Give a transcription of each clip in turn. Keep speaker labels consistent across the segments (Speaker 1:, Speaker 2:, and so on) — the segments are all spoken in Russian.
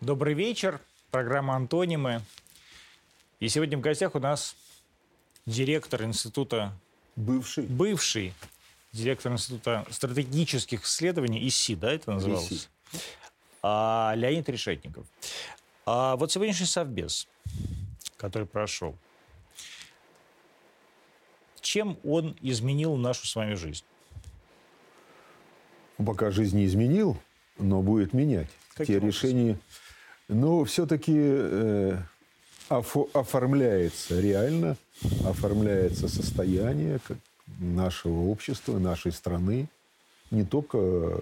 Speaker 1: Добрый вечер. Программа «Антонимы». И сегодня в гостях у нас директор института...
Speaker 2: Бывший.
Speaker 1: Бывший директор института стратегических исследований ИСИ, да, это называлось?
Speaker 2: ИСИ.
Speaker 1: А, Леонид Решетников. А вот сегодняшний совбез, который прошел, чем он изменил нашу с вами жизнь?
Speaker 2: Пока жизнь не изменил, но будет менять.
Speaker 1: Каким
Speaker 2: Те
Speaker 1: образом?
Speaker 2: решения... Но все-таки э, офо- оформляется реально, оформляется состояние нашего общества, нашей страны, не только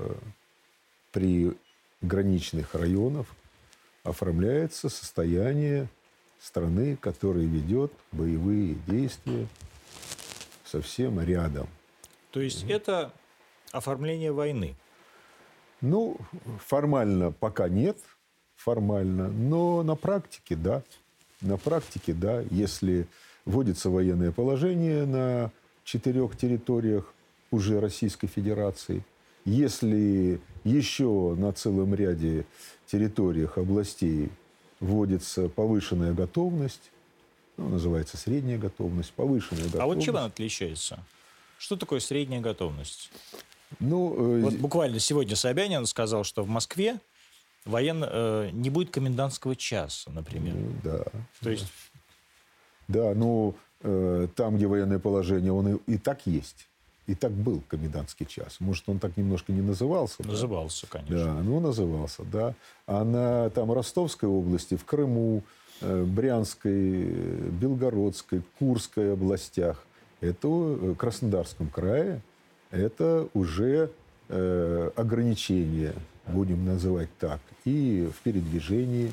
Speaker 2: при граничных районах, оформляется состояние страны, которая ведет боевые действия совсем рядом.
Speaker 1: То есть это оформление войны.
Speaker 2: Ну, формально пока нет, формально, но на практике да. На практике да. Если вводится военное положение на четырех территориях уже Российской Федерации, если еще на целом ряде территориях областей вводится повышенная готовность, ну, называется средняя готовность, повышенная готовность.
Speaker 1: А вот чем она отличается? Что такое средняя готовность?
Speaker 2: Ну, э,
Speaker 1: Вот буквально сегодня Собянин сказал, что в Москве военно, э, не будет комендантского часа, например.
Speaker 2: ну, да.
Speaker 1: То есть
Speaker 2: Да, ну, э, там, где военное положение, он и, и так есть. И так был комендантский час. Может, он так немножко не назывался. да?
Speaker 1: назывался, конечно.
Speaker 2: Да, ну, назывался, да. А на там Ростовской области, в Крыму, э, Брянской, Белгородской, Курской областях, это э, Краснодарском крае, это уже э, ограничения, будем называть так, и в передвижении,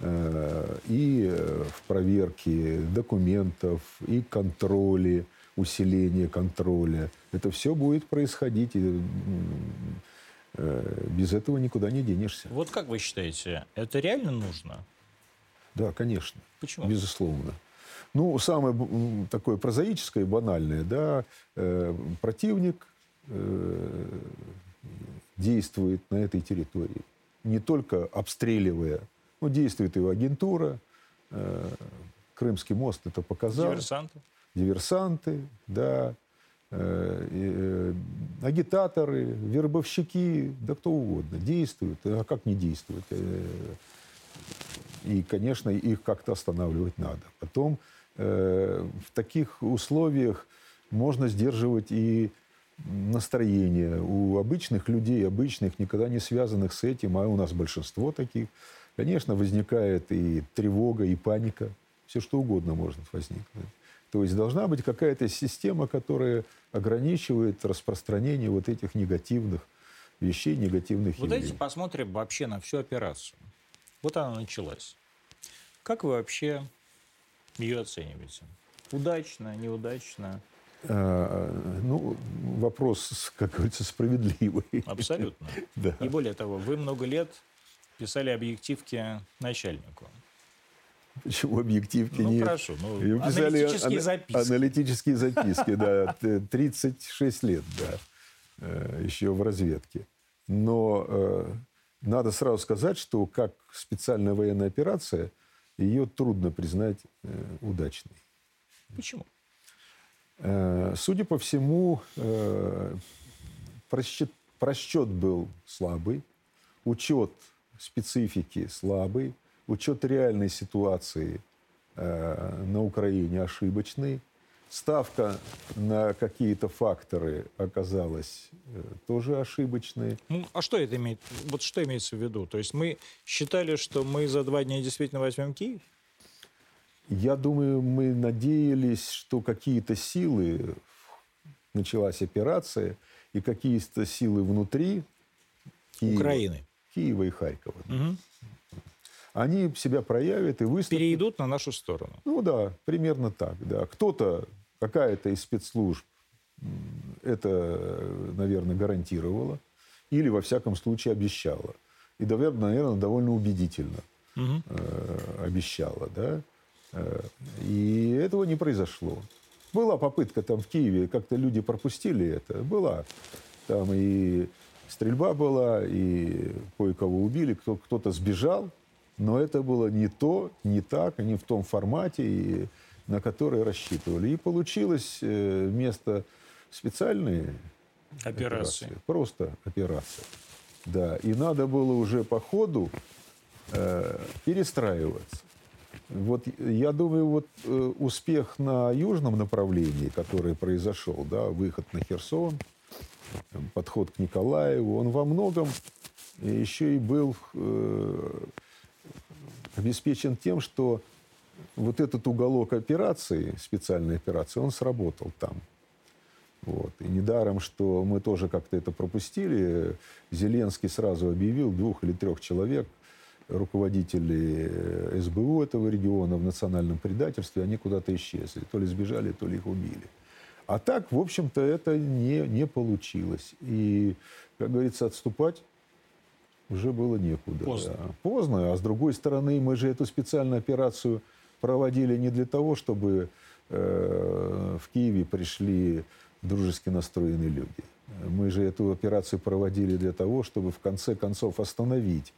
Speaker 2: э, и э, в проверке документов, и контроле, усиление контроля. Это все будет происходить, и э, без этого никуда не денешься.
Speaker 1: Вот как вы считаете, это реально нужно?
Speaker 2: Да, конечно.
Speaker 1: Почему?
Speaker 2: Безусловно. Ну, самое такое прозаическое банальное, да, противник действует на этой территории, не только обстреливая, но действует его агентура, э, Крымский мост это показал,
Speaker 1: Диверсанты?
Speaker 2: диверсанты, да, э, э, агитаторы, вербовщики, да кто угодно действуют. А как не действуют? И, конечно, их как-то останавливать надо. Потом в таких условиях можно сдерживать и настроение у обычных людей, обычных, никогда не связанных с этим, а у нас большинство таких, конечно, возникает и тревога, и паника. Все что угодно может возникнуть. То есть должна быть какая-то система, которая ограничивает распространение вот этих негативных вещей, негативных
Speaker 1: Вот
Speaker 2: явлений.
Speaker 1: давайте посмотрим вообще на всю операцию. Вот она началась. Как вы вообще ее оцениваете? Удачно, неудачно?
Speaker 2: А, ну, вопрос, как говорится, справедливый.
Speaker 1: Абсолютно.
Speaker 2: Да.
Speaker 1: И более того, вы много лет писали объективки начальнику.
Speaker 2: Почему объективки
Speaker 1: Ну,
Speaker 2: не...
Speaker 1: хорошо, ну,
Speaker 2: писали
Speaker 1: аналитические
Speaker 2: ана-
Speaker 1: записки.
Speaker 2: Аналитические записки, да. т- 36 лет, да. э, Еще в разведке. Но э, надо сразу сказать, что как специальная военная операция, ее трудно признать э, удачной.
Speaker 1: Почему?
Speaker 2: Э, Судя по всему, э, просчет, просчет был слабый, учет специфики слабый, учет реальной ситуации э, на Украине ошибочный, ставка на какие-то факторы оказалась тоже ошибочной.
Speaker 1: Ну, а что это имеет? Вот что имеется в виду? То есть мы считали, что мы за два дня действительно возьмем Киев?
Speaker 2: Я думаю, мы надеялись, что какие-то силы, началась операция, и какие-то силы внутри Киева,
Speaker 1: Украины.
Speaker 2: Киева и Харькова.
Speaker 1: Мгм.
Speaker 2: Они себя проявят и выступят.
Speaker 1: Перейдут на нашу сторону.
Speaker 2: Ну да, примерно так. Да. Кто-то, какая-то из спецслужб это, наверное, гарантировала или, во всяком случае, обещала. И, наверное, довольно убедительно э, обещала. Да? Э, И этого не произошло. Была попытка там в Киеве, как-то люди пропустили это. Была. Там и Стрельба была, и кое-кого убили, кто, кто-то сбежал, но это было не то, не так, не в том формате, и, на который рассчитывали. И получилось э, вместо специальной
Speaker 1: Операции.
Speaker 2: операции просто операция. Да, и надо было уже по ходу э, перестраиваться. Вот я думаю, вот э, успех на южном направлении, который произошел, да, выход на Херсон, подход к Николаеву, он во многом еще и был э, обеспечен тем, что вот этот уголок операции, специальной операции, он сработал там. Вот. И недаром, что мы тоже как-то это пропустили, Зеленский сразу объявил двух или трех человек, руководителей э, СБУ этого региона в национальном предательстве, они куда-то исчезли. То ли сбежали, то ли их убили. А так, в общем-то, это не, не получилось. И, как говорится, отступать уже было некуда.
Speaker 1: Поздно.
Speaker 2: Да. Поздно. А с другой стороны, мы же эту специальную операцию проводили не для того, чтобы э, в Киеве пришли дружески настроенные люди. Мы же эту операцию проводили для того, чтобы в конце концов остановить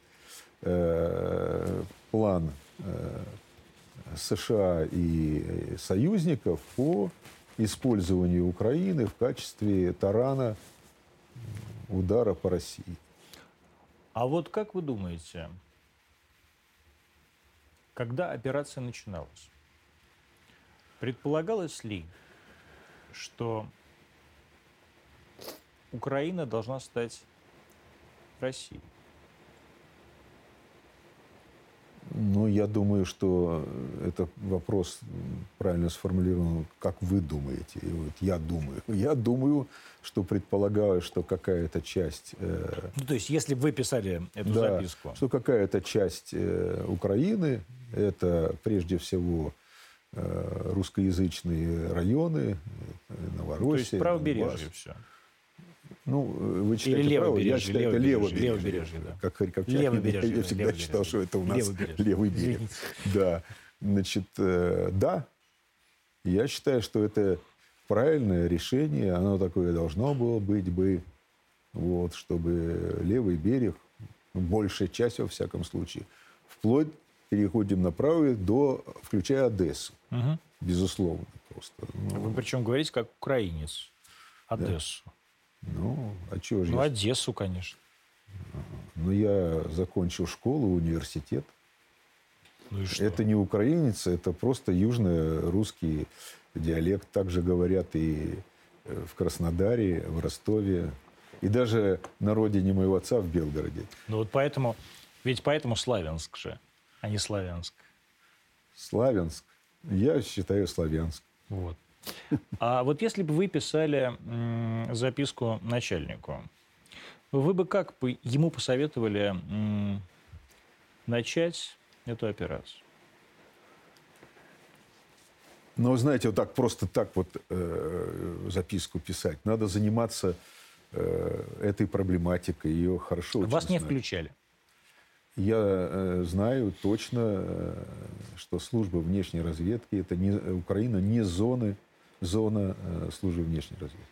Speaker 2: э, план э, США и союзников по использованию Украины в качестве тарана удара по России.
Speaker 1: А вот как вы думаете, когда операция начиналась, предполагалось ли, что Украина должна стать Россией?
Speaker 2: Ну, я думаю, что это вопрос правильно сформулирован, как вы думаете. И вот я думаю. Я думаю, что предполагаю, что какая-то часть... Э,
Speaker 1: Ну, то есть, если бы вы писали эту
Speaker 2: да,
Speaker 1: записку,
Speaker 2: что какая-то часть э, Украины, это прежде всего э, русскоязычные районы, э, Новороссия.
Speaker 1: то есть правобережье
Speaker 2: Донбасс.
Speaker 1: все.
Speaker 2: Ну, э, вы читаете
Speaker 1: Или
Speaker 2: право, я считаю, это
Speaker 1: левобережье,
Speaker 2: левобережье.
Speaker 1: да.
Speaker 2: Как Харьковчанин,
Speaker 1: Левобережье,
Speaker 2: я всегда
Speaker 1: левобережье.
Speaker 2: считал, что это у нас левый берег. Да. Значит, э, да, я считаю, что это правильное решение, оно такое должно было быть бы, вот, чтобы левый берег, большая часть во всяком случае, вплоть переходим на правый до, включая Одессу,
Speaker 1: Мгм.
Speaker 2: безусловно, просто. Ну,
Speaker 1: Вы причем говорите как украинец. Одессу.
Speaker 2: Ну а чего же
Speaker 1: Ну,
Speaker 2: я
Speaker 1: Одессу, конечно.
Speaker 2: Ну, я закончил школу, университет.
Speaker 1: Ну и что?
Speaker 2: Это не украинец, это просто южно-русский диалект. Также говорят и э, в Краснодаре, в Ростове, и даже на родине моего отца в Белгороде.
Speaker 1: Ну вот поэтому, ведь поэтому Славянск же, а не Славянск.
Speaker 2: Славянск. Я считаю славянск.
Speaker 1: Вот. А вот если бы вы писали записку начальнику, вы бы как бы ему посоветовали начать эту операцию?
Speaker 2: Но, знаете, вот так просто так вот э, записку писать. Надо заниматься э, этой проблематикой, ее хорошо
Speaker 1: Вас не
Speaker 2: знать.
Speaker 1: включали.
Speaker 2: Я э, знаю точно, э, что служба внешней разведки это не Украина не зоны зона э, службы внешней разведки.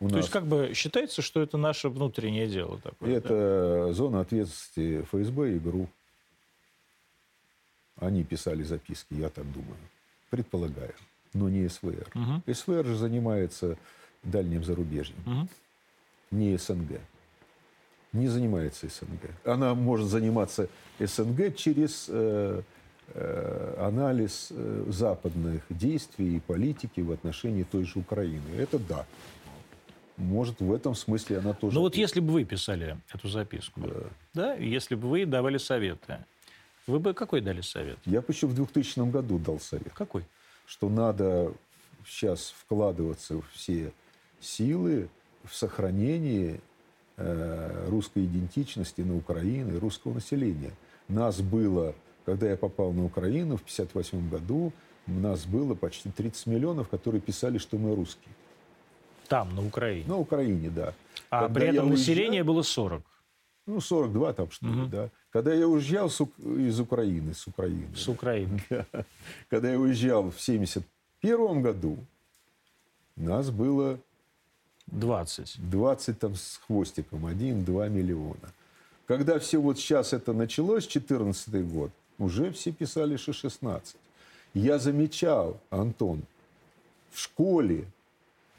Speaker 2: У
Speaker 1: То
Speaker 2: нас
Speaker 1: есть как бы считается, что это наше внутреннее дело такое. да?
Speaker 2: это зона ответственности ФСБ и ГРУ. Они писали записки, я так думаю, предполагаю, но не СВР.
Speaker 1: Мгм.
Speaker 2: СВР же занимается дальним зарубежьем.
Speaker 1: Мгм.
Speaker 2: не СНГ. Не занимается СНГ. Она может заниматься СНГ через э, анализ э, западных действий и политики в отношении той же Украины. Это да. Может, в этом смысле она тоже...
Speaker 1: Ну вот если бы вы писали эту записку,
Speaker 2: Да.
Speaker 1: да, если бы вы давали советы, вы бы какой дали совет?
Speaker 2: Я бы еще в 2000 году дал совет,
Speaker 1: Какой?
Speaker 2: что надо сейчас вкладываться в все силы в сохранении э, русской идентичности на Украине русского населения. Нас было, когда я попал на Украину в 1958 году, нас было почти 30 миллионов, которые писали, что мы русские.
Speaker 1: Там, на Украине.
Speaker 2: На Украине, да.
Speaker 1: а
Speaker 2: когда
Speaker 1: при этом
Speaker 2: уезжал-
Speaker 1: население было 40.
Speaker 2: Ну, 42 там, что ли,
Speaker 1: Мгм.
Speaker 2: да. Когда я уезжал с из Украины, с Украины,
Speaker 1: С Украины.
Speaker 2: Когда я уезжал в 1971 году, нас было
Speaker 1: 20.
Speaker 2: 20 там с хвостиком, 1-2 миллиона. Когда все вот сейчас это началось, 14 год, уже все писали, что 16. Я замечал, Антон, в школе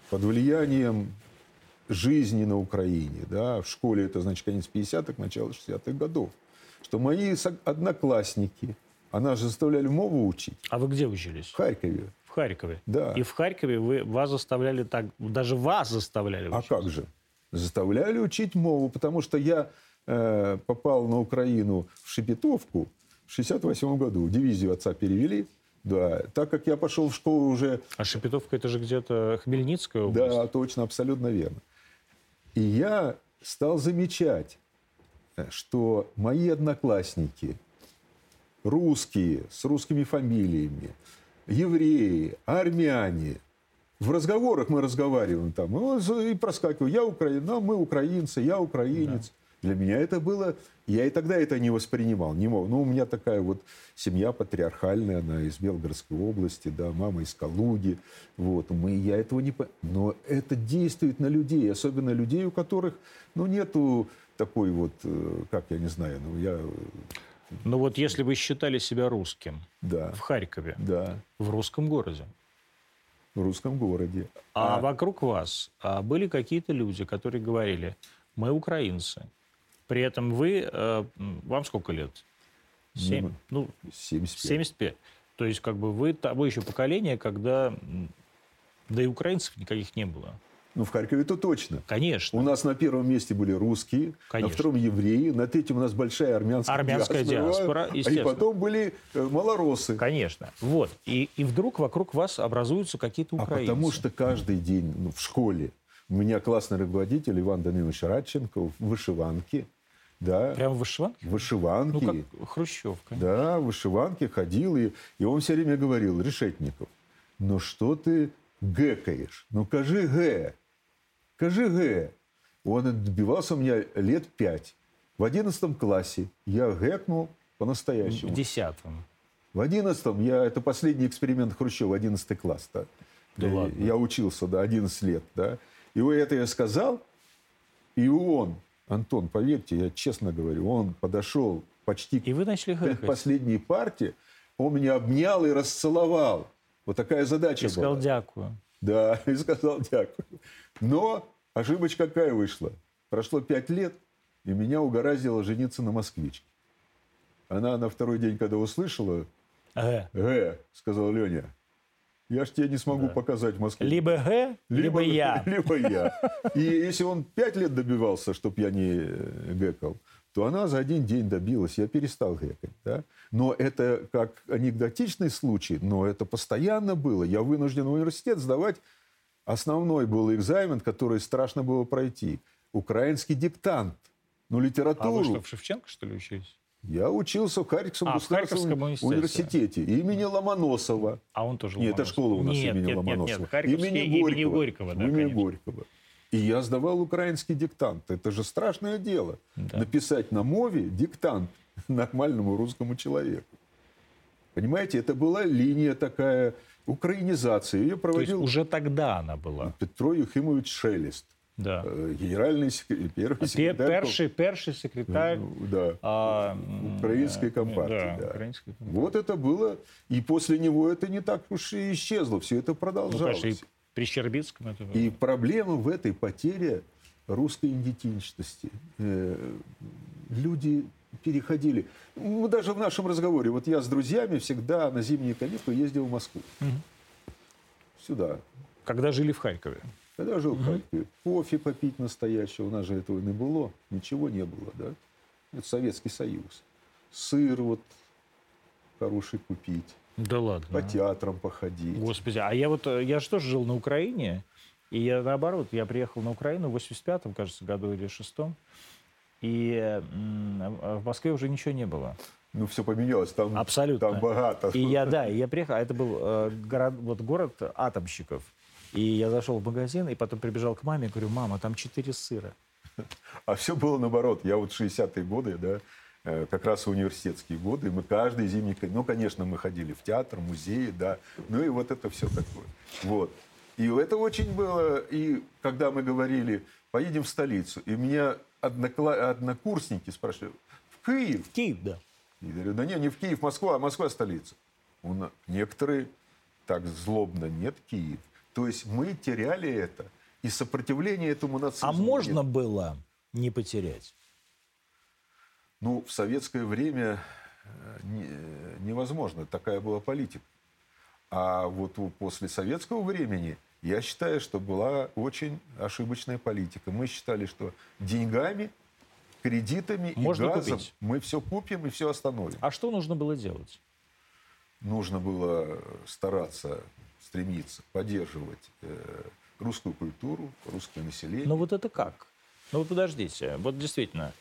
Speaker 2: под влиянием жизни на Украине, да, в школе это значит конец 50-х, начало 60-х годов, что мои одноклассники, она же заставляли мову учить.
Speaker 1: А вы где учились? В
Speaker 2: Харькове.
Speaker 1: В Харькове?
Speaker 2: Да.
Speaker 1: И в Харькове вы, вас заставляли так, даже вас заставляли
Speaker 2: учить? А как же? Заставляли учить мову, потому что я э, попал на Украину в Шепетовку в 68 году. Дивизию отца перевели. Да, так как я пошел в школу уже...
Speaker 1: А Шепетовка это же где-то Хмельницкая область?
Speaker 2: Да, точно, абсолютно верно. И я стал замечать, э, что мои одноклассники, русские, с русскими фамилиями, евреи, армяне, в разговорах мы разговариваем там, и проскакиваю, я украин, мы украинцы, я украинец. Да. Для меня это было... Я и тогда это не воспринимал, не мог. Ну, у меня такая вот семья патриархальная, она из Белгородской области, да, мама из Калуги. Вот, мы, я этого не... Но это действует на людей, особенно людей, у которых, ну, нету такой вот, э, как я не знаю, ну, я...
Speaker 1: Ну, вот если вы считали себя русским
Speaker 2: да.
Speaker 1: в Харькове,
Speaker 2: да.
Speaker 1: в русском городе,
Speaker 2: в русском городе.
Speaker 1: А, а вокруг вас а были какие-то люди, которые говорили, мы украинцы, при этом вы, э, вам сколько лет?
Speaker 2: Семь? Ну, 75.
Speaker 1: 75. То есть, как бы вы того еще поколение, когда да и украинцев никаких не было.
Speaker 2: Ну, в Харькове-то точно.
Speaker 1: Конечно.
Speaker 2: У нас на первом месте были русские, Конечно. на втором евреи, на третьем у нас большая армянская,
Speaker 1: армянская диаспора.
Speaker 2: диаспора и потом были э, малоросы.
Speaker 1: Конечно. Вот. И, и вдруг вокруг вас образуются какие-то украинцы.
Speaker 2: А потому что каждый день ну, в школе у меня классный руководитель Иван Данилович Радченко в вышиванке – да.
Speaker 1: Прямо в вышиванке?
Speaker 2: В вышиванке.
Speaker 1: Ну, как Хрущевка.
Speaker 2: Да, в вышиванке ходил, и, и он все время говорил, Решетников, ну что ты гэкаешь? Ну, кажи гэ. Кажи гэ. Он добивался у меня лет пять. В одиннадцатом классе я гэкнул по-настоящему.
Speaker 1: В десятом.
Speaker 2: В одиннадцатом я... Это последний эксперимент Хрущева, одиннадцатый класс. Да,
Speaker 1: да я, ладно.
Speaker 2: я учился, да, 11 лет. Да. И вот это я сказал, и он Антон, поверьте, я честно говорю, он подошел почти
Speaker 1: и вы начали
Speaker 2: к последней партии, он меня обнял и расцеловал. Вот такая задача и
Speaker 1: была. сказал дякую.
Speaker 2: Да, и сказал дякую. Но ошибочка какая вышла? Прошло пять лет, и меня угораздило жениться на москвичке. Она на второй день, когда услышала,
Speaker 1: э,
Speaker 2: э сказал Леня, я ж тебе не смогу да. показать в Москве.
Speaker 1: Либо Г, либо, либо я.
Speaker 2: Либо я. И если он пять лет добивался, чтобы я не э, гэкал, то она за один день добилась. Я перестал гэкать. Да? Но это как анекдотичный случай, но это постоянно было. Я вынужден в университет сдавать. Основной был экзамен, который страшно было пройти. Украинский диктант. Ну, литературу. А вы
Speaker 1: что, в Шевченко, что ли, учились?
Speaker 2: Я учился в Харьковском а, государственном университете. университете имени Ломоносова.
Speaker 1: А он тоже
Speaker 2: Нет, это школа у нас
Speaker 1: нет,
Speaker 2: имени
Speaker 1: нет,
Speaker 2: Ломоносова.
Speaker 1: Нет, нет, имени Горького. Имени Горького, да,
Speaker 2: имени Горького. И я сдавал украинский диктант. Это же страшное дело. Да. Написать на мове диктант нормальному русскому человеку. Понимаете, это была линия такая украинизации. Ее проводил... То
Speaker 1: есть уже тогда она была?
Speaker 2: Петро Юхимович Шелест.
Speaker 1: Да.
Speaker 2: Э, генеральный секретарь, первый секретарь.
Speaker 1: Перший, перший секретарь
Speaker 2: ну, да. а, украинской компартии. Да, да. Украинской компартии. Вот это было. И после него это не так уж и исчезло. Все это продолжалось. Ну, конечно, и
Speaker 1: при Щербицком это было.
Speaker 2: И проблема в этой потере русской идентичности. Э, люди переходили. Мы даже в нашем разговоре, вот я с друзьями всегда на зимние каникулы ездил в Москву. Угу. Сюда.
Speaker 1: Когда жили в Харькове?
Speaker 2: Когда жил в Харькове, кофе попить настоящего, у нас же этого не было, ничего не было, да? Это Советский Союз. Сыр вот хороший купить.
Speaker 1: Да ладно.
Speaker 2: По театрам походить.
Speaker 1: Господи, а я вот, э, я же тоже жил на Украине, и я наоборот, я приехал на Украину в 85-м, кажется, году или 6-м, и в Москве уже ничего не было.
Speaker 2: Ну, все поменялось, там,
Speaker 1: Абсолютно.
Speaker 2: там богато.
Speaker 1: И я, да, я приехал, а это был э, город, вот город атомщиков. И я зашел в магазин, и потом прибежал к маме, говорю, мама, там четыре сыра.
Speaker 2: А все было наоборот. Я вот 60-е годы, да, э, как раз университетские годы, мы каждый зимний... Ну, конечно, мы ходили в театр, музеи, да, ну и вот это все такое. Вот. И это очень было, и когда мы говорили, поедем в столицу, и меня однокла... однокурсники спрашивали, в Киев?
Speaker 1: В Киев, да.
Speaker 2: Я говорю, да не, не в Киев, Москва, а Москва столица. Он, некоторые так злобно, нет, Киев. То есть мы теряли это, и сопротивление этому нацизму.
Speaker 1: А можно нет. было не потерять?
Speaker 2: Ну, в советское время э, не, невозможно, такая была политика. А вот после советского времени я считаю, что была очень ошибочная политика. Мы считали, что деньгами, кредитами Можно и газом купить. мы все купим и все остановим.
Speaker 1: А что нужно было делать?
Speaker 2: Нужно было стараться, стремиться поддерживать э, русскую культуру, русское население.
Speaker 1: Но вот это как? Ну подождите, вот действительно,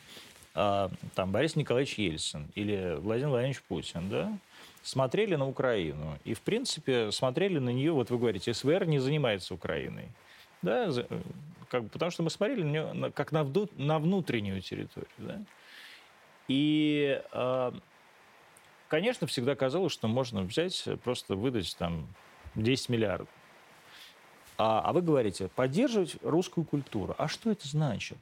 Speaker 1: э, там Борис Николаевич Ельцин или Владимир Владимирович Путин, да, смотрели на Украину. И, в принципе, смотрели на нее, вот вы говорите, СВР не занимается Украиной. Да, как бы, потому что мы смотрели на нее как на, вду, на внутреннюю территорию. Да? И, э, конечно, всегда казалось, что можно взять, просто выдать там 10 миллиардов. А, а вы говорите, поддерживать русскую культуру. А что это значит?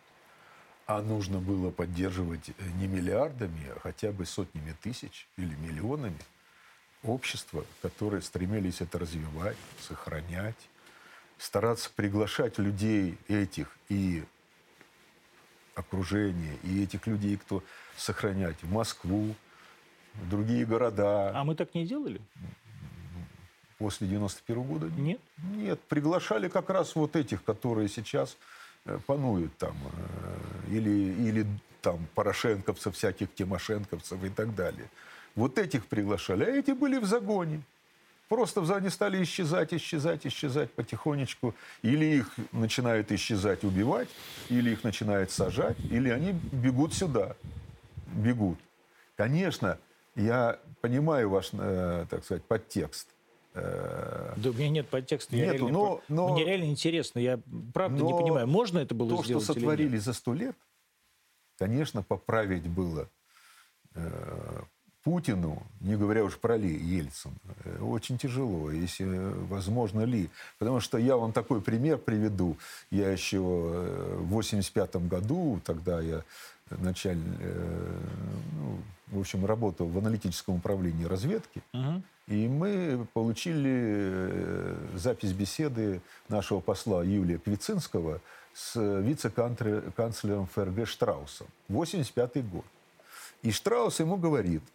Speaker 2: А нужно было поддерживать не миллиардами, а хотя бы сотнями тысяч или миллионами общества, которые стремились это развивать, сохранять, стараться приглашать людей этих и окружение, и этих людей, кто сохранять в Москву, в другие города.
Speaker 1: А мы так не делали?
Speaker 2: После 91 -го года?
Speaker 1: Нет.
Speaker 2: Нет, приглашали как раз вот этих, которые сейчас э, пануют там, э, или, или там порошенковцев, всяких тимошенковцев и так далее. Вот этих приглашали, а эти были в загоне. Просто они стали исчезать, исчезать, исчезать потихонечку. Или их начинают исчезать, убивать, или их начинают сажать, или они бегут сюда. Бегут. Конечно, я понимаю ваш, э, так сказать, подтекст.
Speaker 1: Э, да у меня нет подтекста. Нету, реально, но, но, мне реально интересно. Я правда не понимаю, можно это было
Speaker 2: то, сделать То, что сотворили за сто лет, конечно, поправить было э, Путину, не говоря уж про Ли, Ельцин, э, очень тяжело, если возможно ли. Потому что я вам такой пример приведу. Я еще э, в 85 году, тогда я началь, э, ну, в общем, работал в аналитическом управлении разведки, угу. и мы получили запись беседы нашего посла Юлия Квицинского с вице-канцлером ФРГ Штраусом. 85 год. И Штраус ему говорит –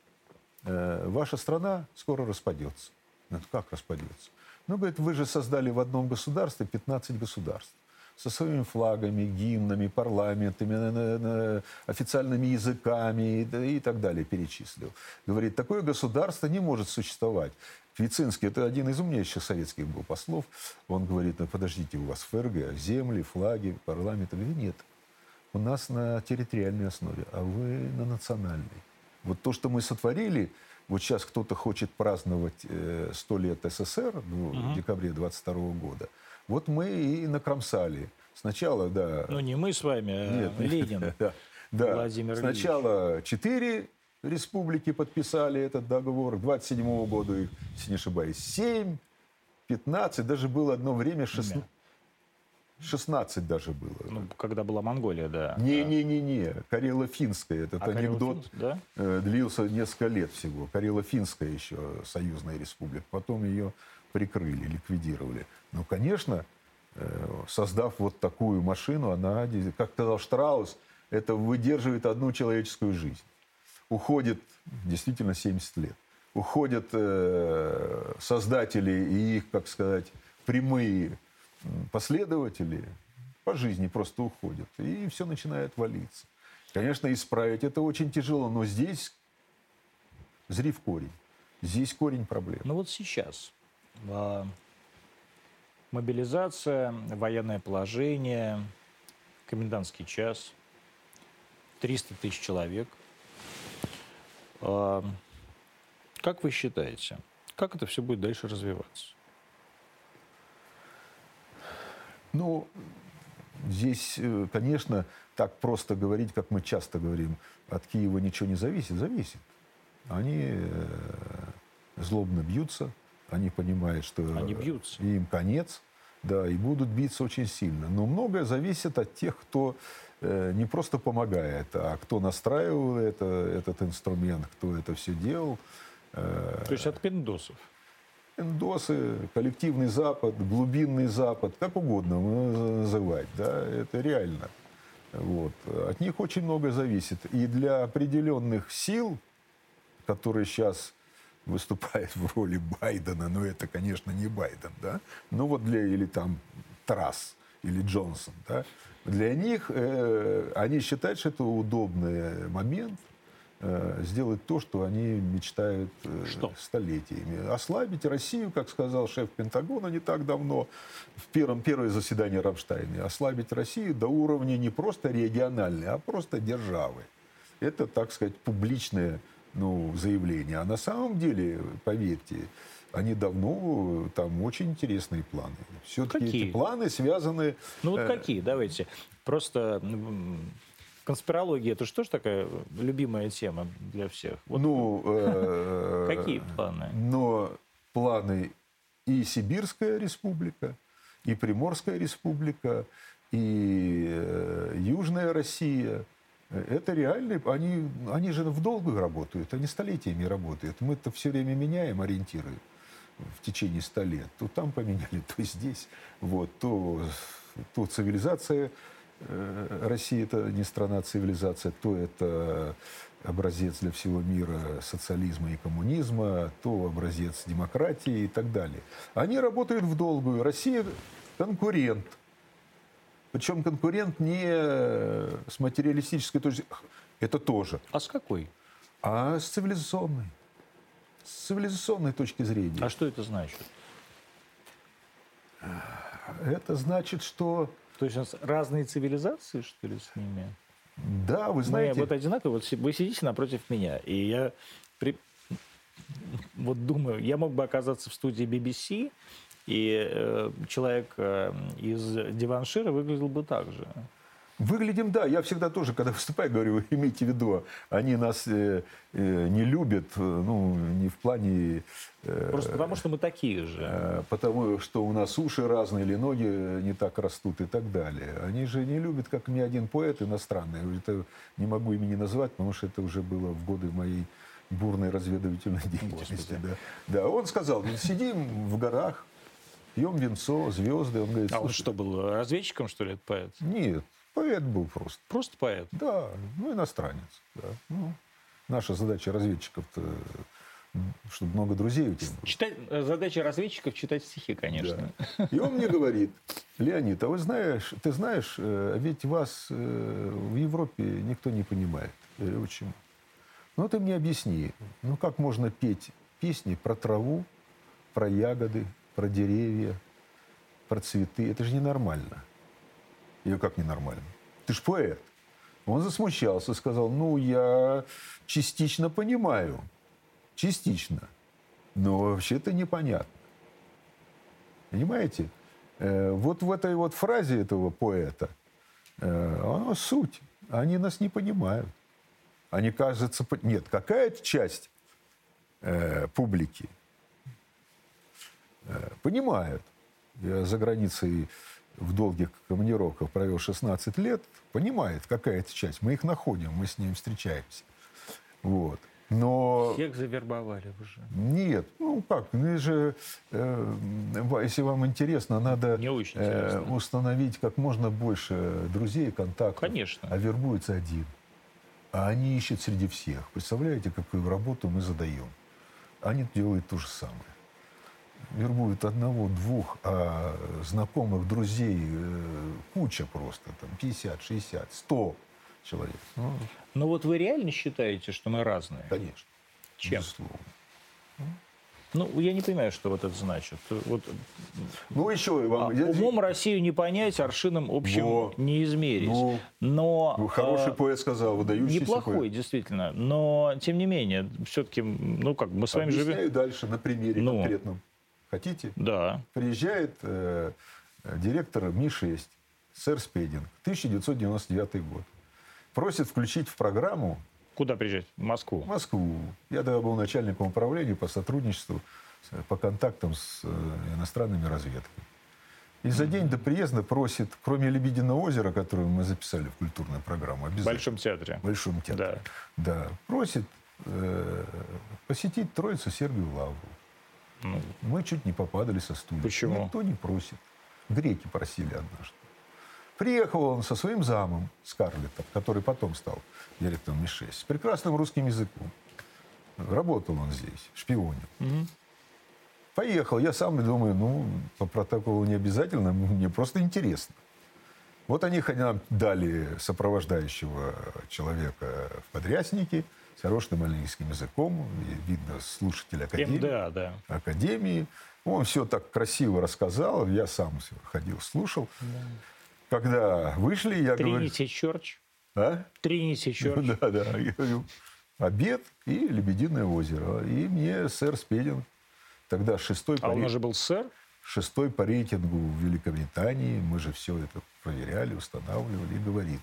Speaker 2: Э, ваша страна скоро распадется. Ну, как распадется? Ну, говорит, вы же создали в одном государстве 15 государств со своими флагами, гимнами, парламентами, официальными языками и так далее перечислил. Говорит, такое государство не может существовать. Квицинский, это один из умнейших советских был послов, он говорит, ну подождите, у вас ФРГ, земли, флаги, парламент. Я говорю, нет, у нас на территориальной основе, а вы на национальной. Вот то, что мы сотворили, вот сейчас кто-то хочет праздновать э, 100 лет СССР ну, угу. в декабре 22 года. Вот мы и накромсали. Сначала, да...
Speaker 1: Ну, не мы с вами, а Нет, Ленин.
Speaker 2: да, да. Владимир Сначала четыре республики подписали этот договор. К 27 году их, если не ошибаюсь, семь, 15, даже было одно время 16. 16 даже было.
Speaker 1: Ну, когда была Монголия, да.
Speaker 2: Не-не-не-не, Карело-Финская. Этот а анекдот да? Э, длился несколько лет всего. Карело-Финская еще союзная республика. Потом ее прикрыли, ликвидировали. Ну, конечно, э, создав вот такую машину, она, как сказал Штраус, это выдерживает одну человеческую жизнь. Уходит действительно 70 лет. Уходят э, создатели и их, как сказать, прямые последователи по жизни просто уходят, и все начинает валиться. Конечно, исправить это очень тяжело, но здесь зри корень. Здесь корень проблем.
Speaker 1: Ну вот сейчас мобилизация, военное положение, комендантский час, 300 тысяч человек. Э, как вы считаете, как это все будет дальше развиваться?
Speaker 2: Ну, здесь, э, конечно, так просто говорить, как мы часто говорим, от Киева ничего не зависит. Зависит. Они э, злобно бьются, они понимают, что
Speaker 1: они бьются.
Speaker 2: им конец. да, и будут биться очень сильно. Но многое зависит от тех, кто э, не просто помогает, а кто настраивал это, этот инструмент, кто это все делал.
Speaker 1: Э, То есть от пиндосов?
Speaker 2: Пиндосы, коллективный Запад, глубинный Запад, как угодно называть, да, это реально. Вот. От них очень много зависит. И для определенных сил, которые сейчас выступает в роли Байдена, но это, конечно, не Байден, да, ну вот для, или там Трасс, или Джонсон, да, для них, э, они считают, что это удобный момент э, сделать то, что они мечтают э, что? столетиями. Ослабить Россию, как сказал шеф Пентагона не так давно, в первом, первое заседание Рамштайна, ослабить Россию до уровня не просто региональной, а просто державы. Это, так сказать, публичное ну, заявления. А на самом деле, поверьте, они давно, там очень интересные планы. Все-таки эти планы связаны...
Speaker 1: Ну вот э... какие, давайте. Просто конспирология, это что ж такая любимая тема для всех?
Speaker 2: Вот... Ну...
Speaker 1: Э... Какие планы?
Speaker 2: Но планы и Сибирская республика, и Приморская республика, и э, Южная Россия – это реальные, они, они же в долгую работают, они столетиями работают. Мы это все время меняем ориентиры в течение ста лет. То там поменяли, то здесь. Вот, то, то цивилизация э, России это не страна цивилизация, то это образец для всего мира социализма и коммунизма, то образец демократии и так далее. Они работают в долгую. Россия конкурент – причем конкурент не с материалистической точки это тоже.
Speaker 1: А с какой?
Speaker 2: А с цивилизационной. С цивилизационной точки зрения.
Speaker 1: А что это значит?
Speaker 2: Это значит, что...
Speaker 1: То есть у нас разные цивилизации, что ли, с ними?
Speaker 2: Да, вы знаете...
Speaker 1: Мы вот одинаковые. Вот вы сидите напротив меня, и я при... вот думаю, я мог бы оказаться в студии BBC, и э, человек э, из Диваншира выглядел бы так же.
Speaker 2: Выглядим, да. Я всегда тоже, когда выступаю, говорю, имейте в виду, они нас э, э, не любят, э, ну, не в плане...
Speaker 1: Э, Просто потому, что мы такие же.
Speaker 2: Э, потому, что у нас уши разные или ноги не так растут и так далее. Они же не любят, как ни один поэт иностранный. Это не могу имени назвать, потому что это уже было в годы моей бурной разведывательной деятельности. Да. да, он сказал, сидим в горах, пьем венцо, звезды. Он говорит,
Speaker 1: а он что, был разведчиком, что ли, этот поэт?
Speaker 2: Нет, поэт был просто.
Speaker 1: Просто поэт?
Speaker 2: Да, ну, иностранец. Да. Ну, наша задача разведчиков-то чтобы много друзей у тебя было.
Speaker 1: Читать, задача разведчиков читать стихи, конечно.
Speaker 2: Да. И он мне говорит, Леонид, а вы знаешь, ты знаешь, э, ведь вас э, в Европе никто не понимает. Я говорю, почему? Ну, ты мне объясни, ну, как можно петь песни про траву, про ягоды, про деревья, про цветы. Это же ненормально. Я как ненормально? Ты ж поэт. Он засмущался, сказал, ну, я частично понимаю. Частично. Но вообще это непонятно. Понимаете? Э, вот в этой вот фразе этого поэта, э, она суть. Они нас не понимают. Они, кажется, нет, какая-то часть э, публики понимают. Я за границей в долгих командировках провел 16 лет, понимает какая-то часть. Мы их находим, мы с ними встречаемся. Вот. Но...
Speaker 1: Всех завербовали уже.
Speaker 2: Нет, ну как, ну же, э, если вам интересно, надо
Speaker 1: Не очень э,
Speaker 2: установить как можно больше друзей, контактов.
Speaker 1: Конечно.
Speaker 2: А вербуется один. А они ищут среди всех. Представляете, какую работу мы задаем? Они делают то же самое вербуют одного, двух, а знакомых, друзей э, куча просто, там 50, 60, 100 человек.
Speaker 1: Ну, Но вот вы реально считаете, что мы разные?
Speaker 2: Конечно.
Speaker 1: Чем? Безусловно. Ну, я не понимаю, что вот это значит. Вот,
Speaker 2: ну, еще вам...
Speaker 1: А, умом Россию не понять, аршином общим Во. не измерить. Ну, но...
Speaker 2: Ну, хороший а, поэт сказал, выдающийся
Speaker 1: Неплохой,
Speaker 2: поэт.
Speaker 1: действительно. Но, тем не менее, все-таки, ну, как мы с вами
Speaker 2: живем...
Speaker 1: Объясняю
Speaker 2: дальше на примере ну, конкретном. Хотите?
Speaker 1: Да.
Speaker 2: Приезжает э, директор Ми-6, сэр Спейдинг, 1999 год. Просит включить в программу...
Speaker 1: Куда приезжать? В Москву?
Speaker 2: В Москву. Я тогда был начальником управления по сотрудничеству, по контактам с э, иностранными разведками. И за день до приезда просит, кроме «Лебединого озера», которое мы записали в культурную программу,
Speaker 1: В
Speaker 2: обязательно.
Speaker 1: Большом театре.
Speaker 2: В Большом театре.
Speaker 1: Да.
Speaker 2: Да. Просит э, посетить Троицу Сергию Лавру.
Speaker 1: Ну,
Speaker 2: Мы чуть не попадали со стулья.
Speaker 1: Почему?
Speaker 2: Никто не просит. Греки просили однажды. Приехал он со своим замом Скарлеттом, который потом стал директором МИ-6, с прекрасным русским языком. Работал он здесь, шпионил.
Speaker 1: мгм.
Speaker 2: Поехал. Я сам думаю, ну, по протоколу не обязательно, мне просто интересно. Вот они нам дали сопровождающего человека в подряснике с хорошим английским языком, видно, слушатель академии.
Speaker 1: МДА, да.
Speaker 2: академии. Он все так красиво рассказал, я сам ходил, слушал. Когда вышли, я говорю...
Speaker 1: Тринити Чорч.
Speaker 2: А?
Speaker 1: Тринити Чорч.
Speaker 2: Да, да. Я говорю, обед и Лебединое озеро. И мне сэр Спедин, тогда шестой по,
Speaker 1: А он
Speaker 2: ре-
Speaker 1: уже был сэр?
Speaker 2: шестой по рейтингу в Великобритании, мы же все это проверяли, устанавливали, и говорит,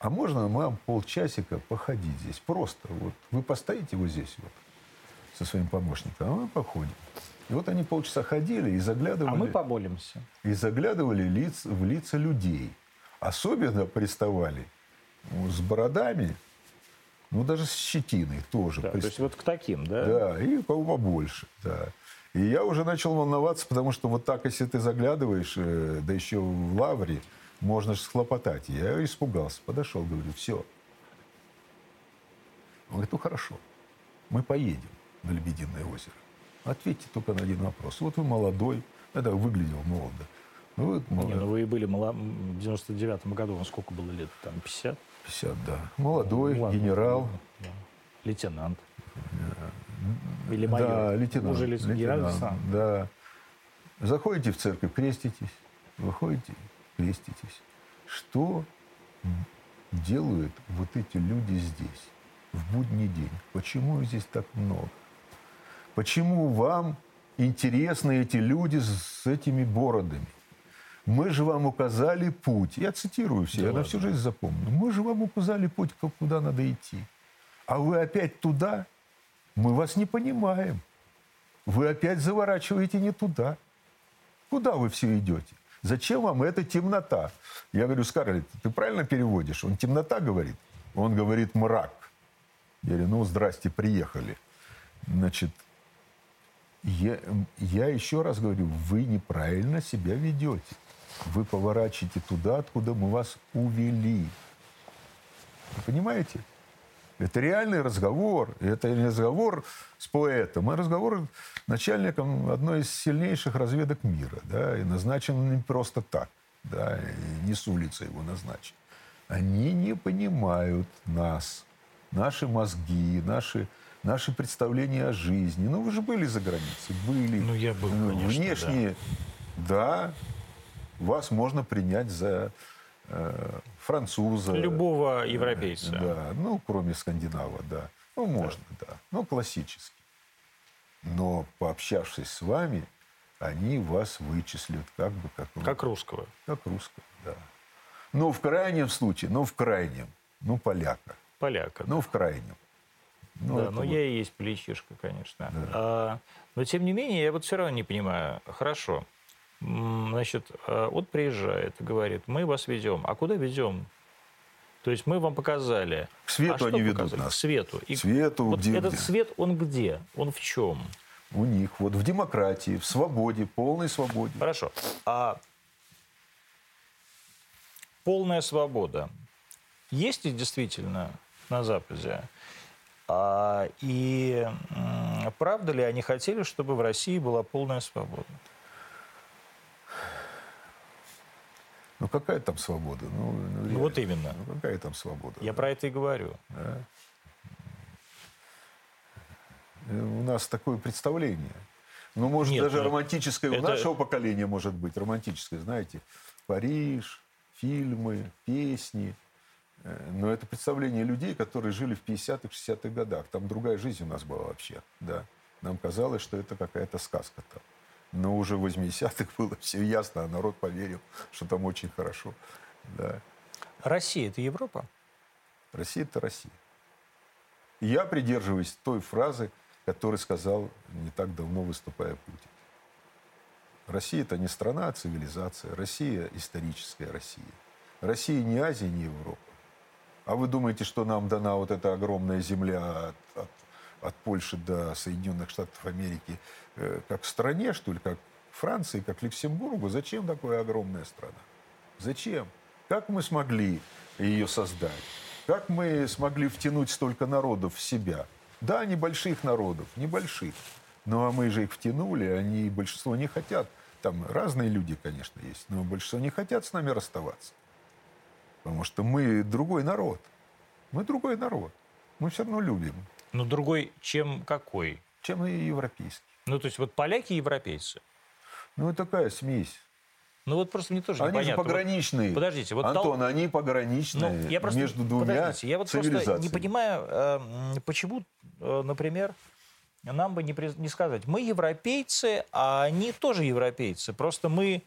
Speaker 2: а можно вам полчасика походить здесь? Просто вот вы постоите вот здесь вот со своим помощником, а мы походим. И вот они полчаса ходили и заглядывали
Speaker 1: А мы поболимся.
Speaker 2: и заглядывали лиц, в лица людей. Особенно приставали ну, с бородами, ну, даже с щетиной тоже.
Speaker 1: Да, то есть вот к таким, да?
Speaker 2: Да, и по- побольше, да. И я уже начал волноваться, потому что вот так, если ты заглядываешь, э, да еще в лавре, можно же схлопотать. Я испугался, подошел, говорю, все. Он говорит, ну хорошо, мы поедем на Лебединое озеро. Ответьте только на один вопрос. Вот вы молодой, это выглядел молодо. Ну, вы
Speaker 1: Не,
Speaker 2: молодой,
Speaker 1: ну вы и были мало... в 99-м году, вам сколько было лет? Там 50?
Speaker 2: 50, да. Молодой,
Speaker 1: Ну, ладно.
Speaker 2: генерал.
Speaker 1: Да. Лейтенант. Или майор.
Speaker 2: Да, лейтенант.
Speaker 1: Уже лейтенант. Генерал-лейтенант.
Speaker 2: Да. Заходите в церковь, креститесь. Выходите, креститесь. Что делают вот эти люди здесь, в будний день? Почему их здесь так много? Почему вам интересны эти люди с этими бородами? Мы же вам указали путь. Я цитирую все,
Speaker 1: Да
Speaker 2: я на
Speaker 1: ладно.
Speaker 2: всю жизнь запомню. Мы же вам указали путь, куда надо идти. А вы опять туда? Мы вас не понимаем. Вы опять заворачиваете не туда. Куда вы все идете? Зачем вам эта темнота? Я говорю, Скарлетт, ты правильно переводишь? Он темнота говорит? Он говорит мрак. Я говорю, ну, здрасте, приехали. Значит, я, я еще раз говорю, вы неправильно себя ведете. Вы поворачиваете туда, откуда мы вас увели. Вы понимаете? Это реальный разговор. Это не разговор с поэтом, а разговор с начальником одной из сильнейших разведок мира. Да, и назначен не просто так. Да, и не с улицы его назначен. Они не понимают нас, наши мозги, наши, наши представления о жизни. Ну, вы же были за границей, были.
Speaker 1: Ну, я был,
Speaker 2: Ну,
Speaker 1: конечно,
Speaker 2: Внешне, да, вас можно принять за француза.
Speaker 1: Любого европейца.
Speaker 2: Да, ну, кроме скандинава, да. Ну, можно, да. Ну, классически. Но пообщавшись с вами, они вас вычислят как бы как,
Speaker 1: Как русского.
Speaker 2: как русского, да. Ну, в крайнем случае, ну, в крайнем, ну, поляка.
Speaker 1: Поляка.
Speaker 2: Ну, в крайнем. Ну,
Speaker 1: да, но
Speaker 2: вот.
Speaker 1: я и есть плечишка, конечно. А, но тем не менее, я вот все равно не понимаю. Хорошо. Значит, а, вот приезжает и говорит, мы вас ведем. А куда ведем? То есть мы вам показали.
Speaker 2: К свету
Speaker 1: а
Speaker 2: они ведут
Speaker 1: показали?
Speaker 2: нас.
Speaker 1: К свету. И
Speaker 2: свету,
Speaker 1: вот
Speaker 2: где-
Speaker 1: этот
Speaker 2: где?
Speaker 1: свет, он где? Он в чем?
Speaker 2: У них вот в демократии, в свободе, полной свободе.
Speaker 1: Хорошо. А полная свобода есть ли действительно на Западе? А, и правда ли они хотели, чтобы в России была полная свобода?
Speaker 2: Ну, какая там свобода? Ну, ну, реально.
Speaker 1: вот именно.
Speaker 2: Ну, какая там свобода?
Speaker 1: Я про это и говорю.
Speaker 2: Э, У нас такое представление. Ну, может,
Speaker 1: Нет,
Speaker 2: даже
Speaker 1: ну,
Speaker 2: романтическое у
Speaker 1: это-
Speaker 2: нашего поколения может быть. Романтическое, знаете. Париж, фильмы, песни. Э, Но это представление людей, которые жили в 50-х, 60-х годах. Там другая жизнь у нас была вообще. Да. Нам казалось, что это какая-то сказка там. Но уже в 80-х было все ясно, а народ поверил, что там очень хорошо. Да.
Speaker 1: Россия – это Европа?
Speaker 2: Россия – это Россия. Я придерживаюсь той фразы, которую сказал не так давно, выступая Путин. Россия это не страна, а цивилизация. Россия историческая Россия. Россия не Азия, не Европа. А вы думаете, что нам дана вот эта огромная земля от, от, от Польши до Соединенных Штатов Америки э, как стране, что ли, как Франции, как Люксембургу? Зачем такая огромная страна? Зачем? Как мы смогли ее создать? Как мы смогли втянуть столько народов в себя? Да, небольших народов, небольших. Ну, а мы же их втянули, они, большинство не хотят. Там разные люди, конечно, есть, но большинство не хотят с нами расставаться. Потому что мы другой народ. Мы другой народ. Мы все равно любим.
Speaker 1: Но другой, чем какой?
Speaker 2: Чем и европейский.
Speaker 1: Ну, то есть вот поляки европейцы?
Speaker 2: Ну, такая смесь.
Speaker 1: Ну вот просто мне тоже
Speaker 2: они
Speaker 1: непонятно.
Speaker 2: же пограничные.
Speaker 1: Вот, подождите, вот
Speaker 2: Антон, тол... они пограничные ну, я просто, между двумя подождите,
Speaker 1: я вот просто не понимаю, э, почему, э, например, нам бы не, не сказать, мы европейцы, а они тоже европейцы. Просто мы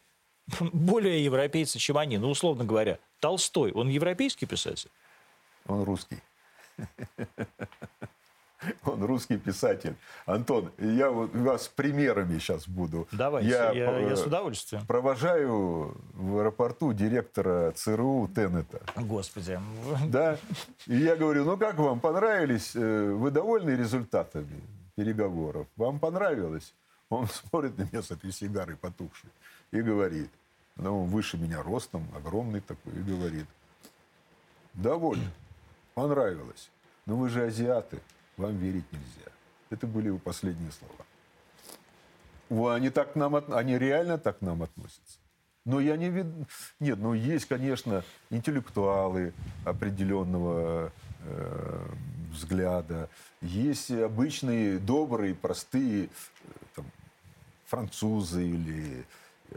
Speaker 1: более европейцы, чем они. Ну, условно говоря, Толстой, он европейский писатель?
Speaker 2: Он русский. Он русский писатель. Антон, я вот вас примерами сейчас буду.
Speaker 1: Давайте, я, я, я с удовольствием.
Speaker 2: Провожаю в аэропорту директора ЦРУ Теннета.
Speaker 1: Господи.
Speaker 2: Да. И я говорю, ну как вам, понравились? Э, вы довольны результатами переговоров? Вам понравилось? Он смотрит на меня с этой сигарой потухшей и говорит, ну, выше меня ростом, огромный такой, и говорит, доволен, понравилось. Но вы же азиаты вам верить нельзя. Это были его последние слова. Они, так к нам, они реально так к нам относятся. Но я не вид... Нет, ну есть, конечно, интеллектуалы определенного э, взгляда, есть обычные добрые, простые э, там, французы или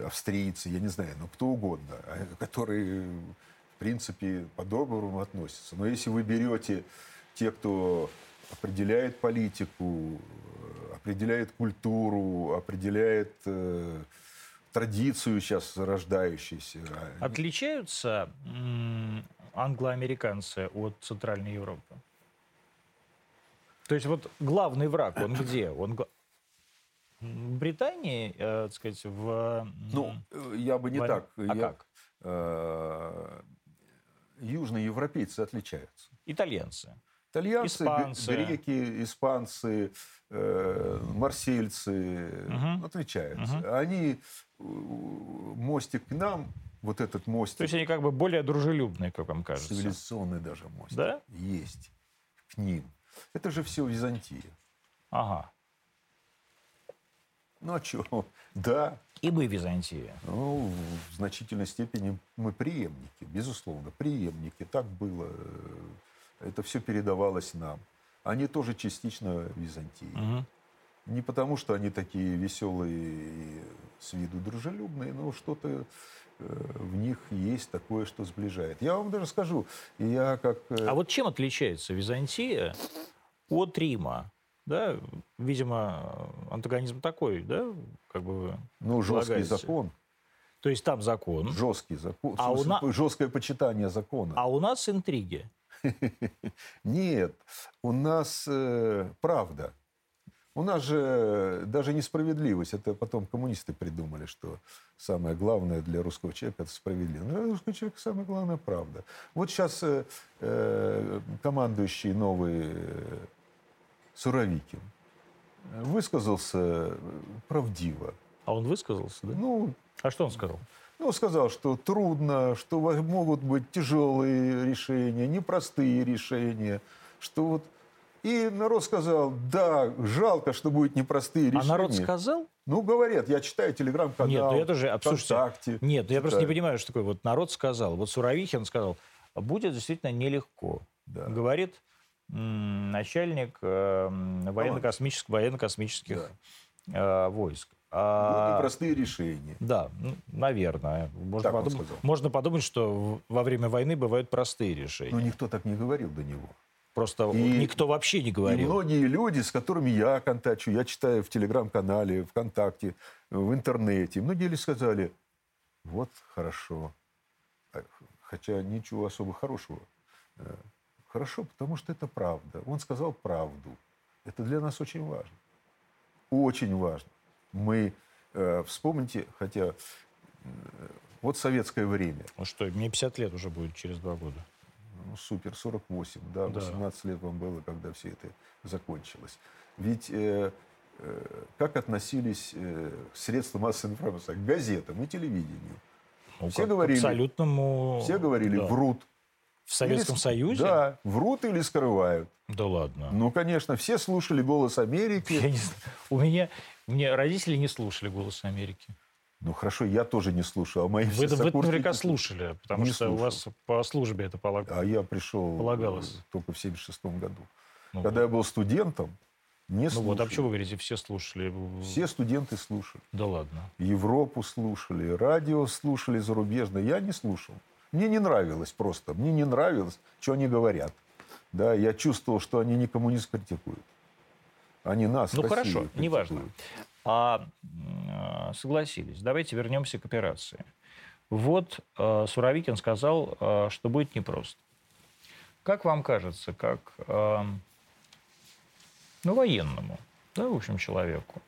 Speaker 2: австрийцы, я не знаю, ну кто угодно, а, которые, в принципе, по-доброму относятся. Но если вы берете те, кто определяет политику, определяет культуру, определяет э, традицию сейчас зарождающуюся.
Speaker 1: Отличаются англоамериканцы от Центральной Европы? То есть вот главный враг, он где? Он в Британии, э, так сказать, в...
Speaker 2: Ну, я бы не
Speaker 1: в...
Speaker 2: так.
Speaker 1: А
Speaker 2: я,
Speaker 1: как?
Speaker 2: Э, южные европейцы отличаются.
Speaker 1: Итальянцы.
Speaker 2: Итальянцы, испанцы. греки, испанцы, э, марсельцы угу. отличаются. Угу. Они э, мостик к нам, вот этот мостик.
Speaker 1: То есть они как бы более дружелюбные, как вам кажется.
Speaker 2: Цивилизационный даже мостик.
Speaker 1: Да?
Speaker 2: Есть к ним. Это же все Византия.
Speaker 1: Ага.
Speaker 2: Ну а что? Да.
Speaker 1: И мы Византия.
Speaker 2: Ну, в значительной степени мы преемники, безусловно, преемники. Так было это все передавалось нам. Они тоже частично Византии. Угу. Не потому, что они такие веселые и с виду дружелюбные, но что-то э, в них есть такое, что сближает. Я вам даже скажу, я как...
Speaker 1: Э, а вот чем отличается Византия от Рима? Да, видимо, антагонизм такой, да, как бы
Speaker 2: Ну, жесткий закон.
Speaker 1: То есть там закон.
Speaker 2: Жесткий закон.
Speaker 1: А у на...
Speaker 2: Жесткое почитание закона.
Speaker 1: А у нас интриги.
Speaker 2: Нет, у нас э, правда. У нас же даже несправедливость. Это потом коммунисты придумали, что самое главное для русского человека – это справедливость. Для русского человека самое главное – правда. Вот сейчас э, э, командующий новый э, Суровикин высказался правдиво.
Speaker 1: А он высказался, да?
Speaker 2: Ну,
Speaker 1: а что он сказал?
Speaker 2: Ну, сказал, что трудно, что могут быть тяжелые решения, непростые решения, что вот... И народ сказал, да, жалко, что будут непростые решения.
Speaker 1: А народ сказал?
Speaker 2: Ну, говорят, я читаю телеграм-канал,
Speaker 1: Нет, ну я тоже,
Speaker 2: ВКонтакте.
Speaker 1: Нет, я просто не понимаю, что такое. Вот народ сказал, вот Суровихин сказал, будет действительно нелегко.
Speaker 2: Да.
Speaker 1: Говорит начальник э, военно-космических, военно-космических да. э, войск.
Speaker 2: А, вот непростые решения.
Speaker 1: Да, ну, наверное. Можно, подумать, можно подумать, что во время войны бывают простые решения.
Speaker 2: Но никто так не говорил до него.
Speaker 1: Просто и, никто вообще не говорил.
Speaker 2: И многие люди, с которыми я контачу, я читаю в Телеграм-канале, ВКонтакте, в интернете, многие люди сказали, вот хорошо. А, хотя ничего особо хорошего. Э, хорошо, потому что это правда. Он сказал правду. Это для нас очень важно. Очень важно мы э, вспомните, хотя э, вот советское время.
Speaker 1: Ну что, мне 50 лет уже будет через два года.
Speaker 2: Ну, супер, 48, да,
Speaker 1: Да.
Speaker 2: 18 лет вам было, когда все это закончилось. Ведь э, э, как относились э, средства массовой информации к газетам и телевидению?
Speaker 1: Ну,
Speaker 2: Все
Speaker 1: как
Speaker 2: говорили-
Speaker 1: абсолютному...
Speaker 2: Все говорили,
Speaker 1: да.
Speaker 2: врут.
Speaker 1: В Советском
Speaker 2: Или
Speaker 1: Союзе?
Speaker 2: Да, врут или скрывают.
Speaker 1: Да ладно.
Speaker 2: Ну, конечно, все слушали «Голос
Speaker 1: Я
Speaker 2: Америки».
Speaker 1: не знаю. У меня... Мне родители не слушали «Голос Америки».
Speaker 2: Ну, хорошо, я тоже не слушал, а мои
Speaker 1: Вы, это- вы наверняка слушали, потому
Speaker 2: Не
Speaker 1: что у вас по службе это полагалось.
Speaker 2: А я пришел
Speaker 1: Полагалось.
Speaker 2: э, только в 76 году.
Speaker 1: Ну,
Speaker 2: Когда я
Speaker 1: вот.
Speaker 2: был студентом, не
Speaker 1: Ну
Speaker 2: слушали.
Speaker 1: вот, а почему вы говорите, все слушали?
Speaker 2: Все студенты слушали.
Speaker 1: Да ладно.
Speaker 2: Европу слушали, радио слушали зарубежное. Я не слушал. Мне не нравилось просто. Мне не нравилось, что они говорят. Да, я чувствовал, что они никому не скритикуют. Они нас,
Speaker 1: Ну
Speaker 2: Россию,
Speaker 1: хорошо,
Speaker 2: критикуют.
Speaker 1: неважно. А э, согласились. Давайте вернемся к операции. Вот э, Суровикин сказал, э, что будет непросто. Как вам кажется, как э, ну, военному, да, в общем, человеку,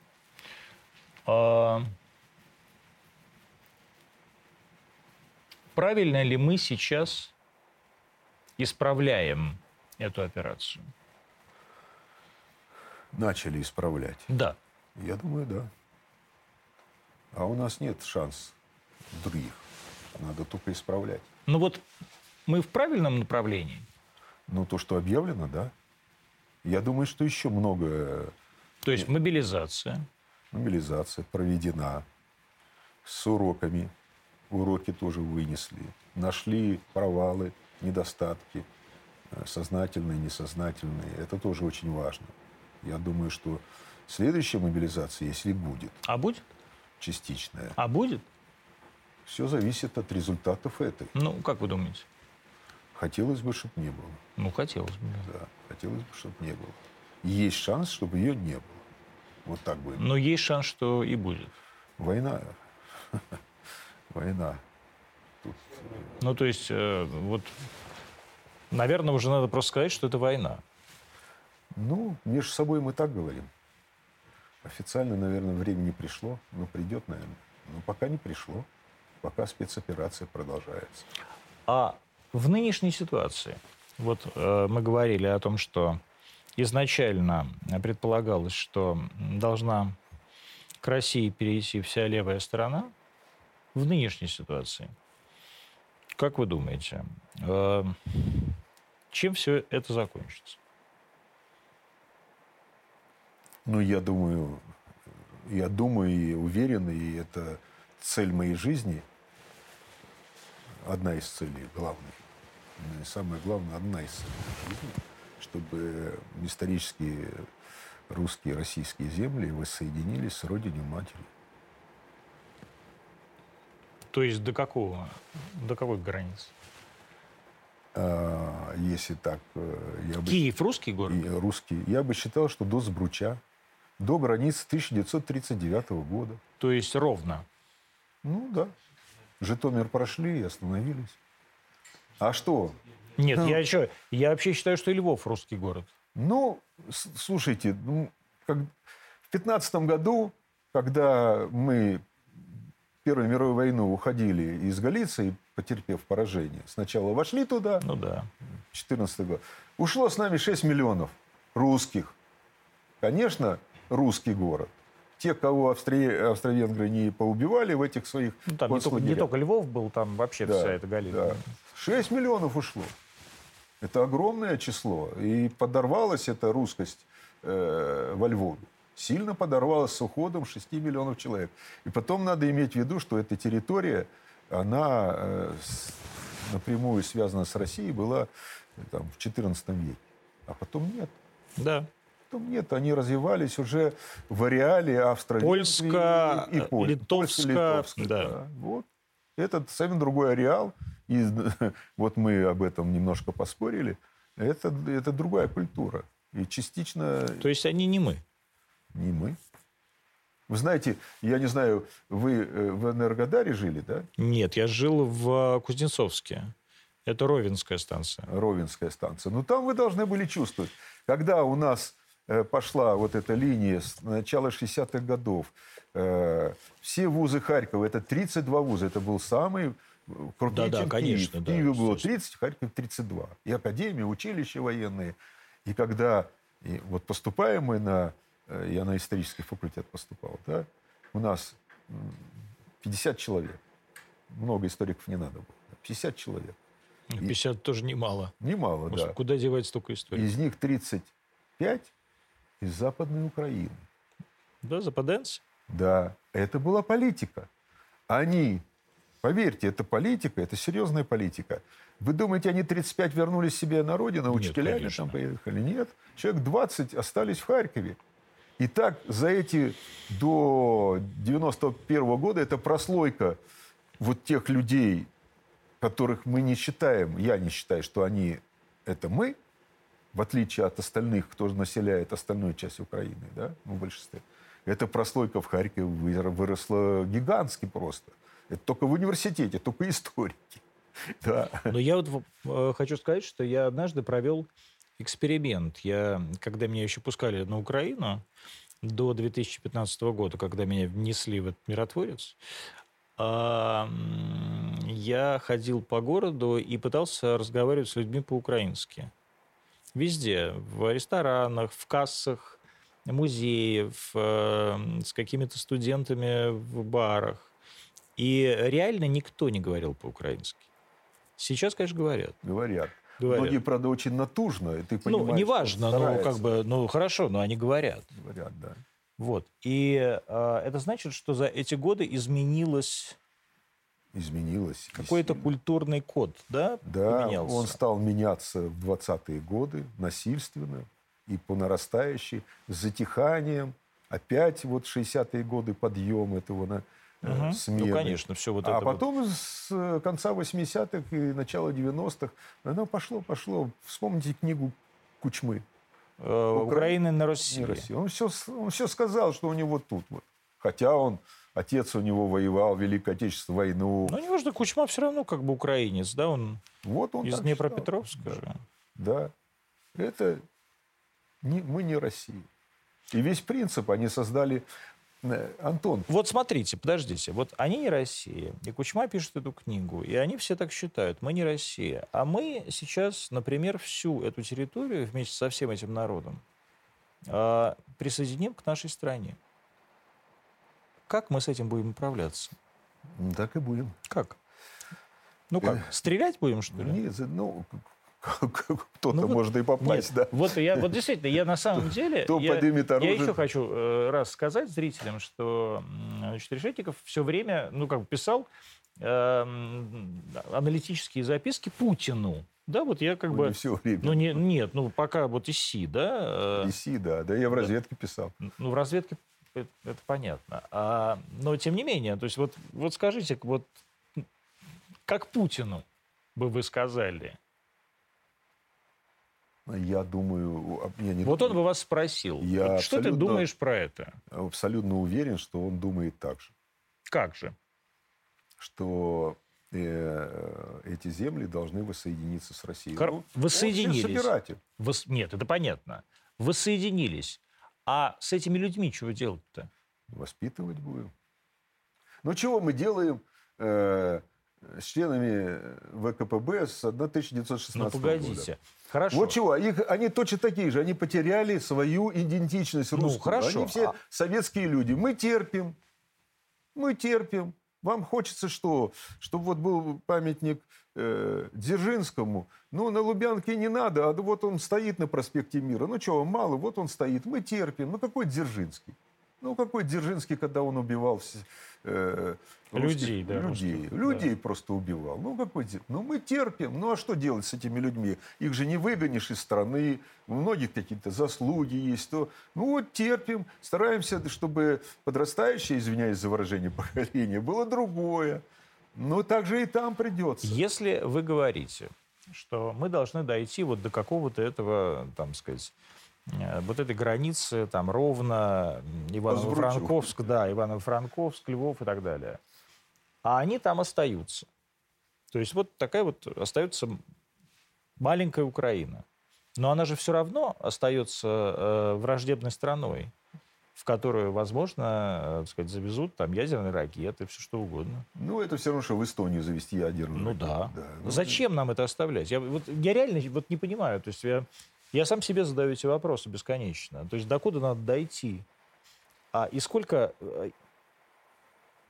Speaker 1: э, правильно ли мы сейчас исправляем эту операцию?
Speaker 2: Начали исправлять.
Speaker 1: Да.
Speaker 2: Я думаю, да. А у нас нет шанс других. Надо только исправлять.
Speaker 1: Ну вот мы в правильном направлении.
Speaker 2: Ну, то, что объявлено, да. Я думаю, что еще много
Speaker 1: То есть мобилизация.
Speaker 2: мобилизация проведена с уроками. Уроки тоже вынесли. Нашли провалы, недостатки, э, сознательные, несознательные. Это тоже очень важно. Я думаю, что следующая мобилизация, если будет,
Speaker 1: А будет?
Speaker 2: частичная,
Speaker 1: А будет?
Speaker 2: все зависит от результатов этой.
Speaker 1: Ну, как вы думаете?
Speaker 2: Хотелось бы, чтобы не было.
Speaker 1: Ну, хотелось бы. да.
Speaker 2: Да, хотелось бы, чтобы не было. Есть шанс, чтобы ее не было. Вот так будет.
Speaker 1: Но есть шанс, что и будет.
Speaker 2: Война. Война. Тут
Speaker 1: Ну, то есть, э, вот, наверное, уже надо просто сказать, что это война.
Speaker 2: Ну, между собой мы так говорим. Официально, наверное, время не пришло, но придет, наверное. Но пока не пришло. Пока спецоперация продолжается.
Speaker 1: А в нынешней ситуации, вот э, мы говорили о том, что изначально предполагалось, что должна к России перейти вся левая сторона. В нынешней ситуации, как вы думаете, э, чем все это закончится?
Speaker 2: Ну, я думаю, я думаю и уверен, и это цель моей жизни, одна из целей главных, и самое главное, одна из целей жизни, чтобы исторические русские и российские земли воссоединились с родиной матери.
Speaker 1: То есть до какого, до какой границы?
Speaker 2: А, если так, э, я бы
Speaker 1: Киев русский город?
Speaker 2: и русский, я бы считал, что до Сбруча, до границы 1939 года.
Speaker 1: То есть ровно.
Speaker 2: Ну да. Житомир прошли и остановились. А что?
Speaker 1: Нет,
Speaker 2: Ну.
Speaker 1: я еще, я вообще считаю, что и Львов русский город.
Speaker 2: Ну, слушайте, ну, как- в 15 году, когда мы Первую мировую войну уходили из Галиции, потерпев поражение, сначала вошли туда,
Speaker 1: Ну да.
Speaker 2: 14 год, ушло с нами 6 миллионов русских. Конечно, русский город. Те, кого австри... австро-венгры не поубивали в этих своих
Speaker 1: Ну, там не только, не только Львов был, там вообще
Speaker 2: Да,
Speaker 1: вся эта Галина.
Speaker 2: да. 6 миллионов ушло. Это огромное число. И подорвалась эта русскость э, во Львове. Сильно подорвалась с уходом 6 миллионов человек. И потом надо иметь в виду, что эта территория, она э, с- напрямую связана с Россией, была э, там, в XIV веке. А потом нет.
Speaker 1: Да.
Speaker 2: Потом нет, они развивались уже в ареале австро
Speaker 1: Польско-
Speaker 2: и, и Поль-
Speaker 1: литовско,
Speaker 2: польско-литовско,
Speaker 1: да.
Speaker 2: Вот. Этот совсем другой ареал. И вот мы об этом немножко поспорили. Это, это другая культура. И частично
Speaker 1: То есть они не мы.
Speaker 2: не мы. Вы знаете, я не знаю, вы э, в Энергодаре жили, да?
Speaker 1: Нет, я жил в Кузнецовске. Это Ровенская станция.
Speaker 2: Ровенская станция. Но там вы должны были чувствовать, когда у нас э, пошла вот эта линия с начала 60-х годов, э, все вузы Харькова, это 32 вуза, это был самый крупнее,
Speaker 1: Да-да,
Speaker 2: чем
Speaker 1: конечно,
Speaker 2: Киев. В
Speaker 1: да,
Speaker 2: Киеве было
Speaker 1: естественно.
Speaker 2: 30, в Харькове 32. И академии, училища военные. И когда и вот поступаем мы на... э, Я на исторический факультет поступал, да? У нас м, 50 человек. Много историков не надо было. 50 человек.
Speaker 1: 50 тоже немало.
Speaker 2: Немало,
Speaker 1: Может,
Speaker 2: да.
Speaker 1: Куда девать столько историй?
Speaker 2: Из них 35 из Западной Украины.
Speaker 1: Да, западенцы?
Speaker 2: Да, это была политика. Они, поверьте, это политика, это серьезная политика. Вы думаете, они 35 вернулись себе на родину, учителями там поехали? Нет. Человек 20 остались в Харькове. И так за эти до 91 года это прослойка вот тех людей, которых мы не считаем, я не считаю, что они это мы, в отличие от остальных, кто населяет остальную часть Украины, да, ну, в большинстве. Эта прослойка в Харькове выросла гигантски просто. Это только в университете, только историки. Да.
Speaker 1: Но я вот э, хочу сказать, что я однажды провел эксперимент. Я, когда меня еще пускали на Украину до 2015 года, когда меня внесли в этот миротворец, я ходил по городу и пытался разговаривать с людьми по-украински. Везде, в ресторанах, в кассах музеев, э, с какими-то студентами в барах. И реально никто не говорил по-украински. Сейчас, конечно, говорят.
Speaker 2: Говорят.
Speaker 1: Говорят.
Speaker 2: Многие, правда, очень натужно, и ты понимаешь,
Speaker 1: ну, неважно, ну, как бы, ну, хорошо, но они говорят.
Speaker 2: Говорят, да.
Speaker 1: Вот. И э, это значит, что за эти годы изменилось
Speaker 2: Изменилось.
Speaker 1: какой-то культурный код, да?
Speaker 2: Да,
Speaker 1: поменялся?
Speaker 2: он стал меняться в 20-е годы насильственно и по нарастающей, с затиханием. Опять вот 60-е годы подъем этого на,
Speaker 1: Мгм.
Speaker 2: смены.
Speaker 1: Ну, конечно, все вот
Speaker 2: а
Speaker 1: это вот.
Speaker 2: потом с э, конца 80-х и начала 90-х оно пошло, пошло. Вспомните книгу Кучмы.
Speaker 1: э, Украины на России.
Speaker 2: России. Он все, он все сказал, что у него тут. Вот. Хотя он, отец у него воевал в Великой Отечественную войну.
Speaker 1: Ну, не важно, Кучма все равно как бы украинец, да, он
Speaker 2: вот он
Speaker 1: из Днепропетровска
Speaker 2: считал.
Speaker 1: же.
Speaker 2: Да. Это не, мы не Россия. И весь принцип они создали... э, Антон,
Speaker 1: Вот смотрите, подождите. Вот они не Россия. И Кучма пишет эту книгу. И они все так считают. Мы не Россия. А мы сейчас, например, всю эту территорию вместе со всем этим народом а, присоединим к нашей стране. Как мы с этим будем управляться?
Speaker 2: так и будем.
Speaker 1: Как? Ну как, стрелять будем, что ли?
Speaker 2: Нет, ну, кто-то
Speaker 1: Ну вот
Speaker 2: может и попасть,
Speaker 1: Нет,
Speaker 2: да.
Speaker 1: Вот я, вот действительно, я на самом деле,
Speaker 2: Кто
Speaker 1: я,
Speaker 2: поднимет
Speaker 1: я
Speaker 2: оружие?
Speaker 1: еще хочу э, раз сказать зрителям, что значит, Решетников все время, ну как бы писал э, аналитические записки Путину. Да, вот я как
Speaker 2: Ну,
Speaker 1: бы,
Speaker 2: не все время.
Speaker 1: ну не, нет, ну пока вот ИСИ, да, э,
Speaker 2: Иси, да. Да я в разведке писал.
Speaker 1: ну в разведке это, это понятно, а, но тем не менее, то есть вот вот скажите, вот как Путину бы вы сказали?
Speaker 2: Я думаю... Я не
Speaker 1: Вот он бы вас спросил,
Speaker 2: Я
Speaker 1: вот что ты думаешь про это?
Speaker 2: абсолютно уверен, что он думает так же.
Speaker 1: Как же?
Speaker 2: Что э, эти земли должны воссоединиться с Россией.
Speaker 1: Кор-
Speaker 2: Ну,
Speaker 1: воссоединились.
Speaker 2: Он собиратель.
Speaker 1: Вос- Нет, это понятно. Воссоединились. А с этими людьми чего делать-то?
Speaker 2: Воспитывать будем. Ну, чего мы делаем э, с членами ВКПБ с 1916
Speaker 1: Ну,
Speaker 2: года?
Speaker 1: погодите. Хорошо.
Speaker 2: Вот чего, их, они точно такие же, они потеряли свою идентичность
Speaker 1: Ну,
Speaker 2: русскую.
Speaker 1: хорошо,
Speaker 2: Они все
Speaker 1: а-
Speaker 2: советские люди. Мы терпим, мы терпим. Вам хочется что? Чтобы вот был памятник э, Дзержинскому. Ну, на Лубянке не надо, а вот он стоит на проспекте Мира. Ну, вам мало, вот он стоит. Мы терпим. Ну, какой Дзержинский? Ну, какой Дзержинский, когда он убивал э, русских
Speaker 1: Людей, да,
Speaker 2: людей.
Speaker 1: русских,
Speaker 2: людей просто убивал. Ну, какой Ну, мы терпим. Ну, а что делать с этими людьми? Их же не выгонишь из страны. У многих какие-то заслуги есть. То, ну, вот терпим. Стараемся, чтобы подрастающее, извиняюсь за выражение, поколение было другое. Но так же и там придется.
Speaker 1: Если вы говорите, что мы должны дойти вот до какого-то этого, там сказать, э, вот этой границы, там, ровно Иваново-Франковск, да, Иваново-Франковск, Львов и так далее. А они там остаются. То есть вот такая вот остается маленькая Украина. Но она же все равно остается э, враждебной страной, в которую, возможно, э, так сказать, завезут там ядерные ракеты, все что угодно.
Speaker 2: Ну, это все равно, что в Эстонию завести ядерную
Speaker 1: Ну
Speaker 2: ракету.
Speaker 1: да.
Speaker 2: Ну,
Speaker 1: Зачем нам это оставлять? Я, вот, я реально вот не понимаю. То есть я, я сам себе задаю эти вопросы бесконечно. То есть докуда надо дойти? А, и сколько э,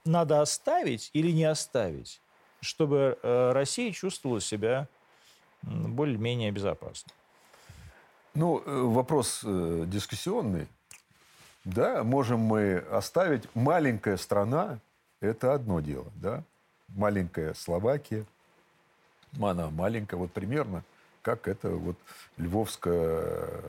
Speaker 1: надо оставить или не оставить, чтобы э, Россия чувствовала себя более-менее безопасно?
Speaker 2: Ну, вопрос дискуссионный. Да, можем мы оставить. Маленькая страна – это одно дело, да. Маленькая Словакия, она маленькая, вот примерно, как это вот Львовская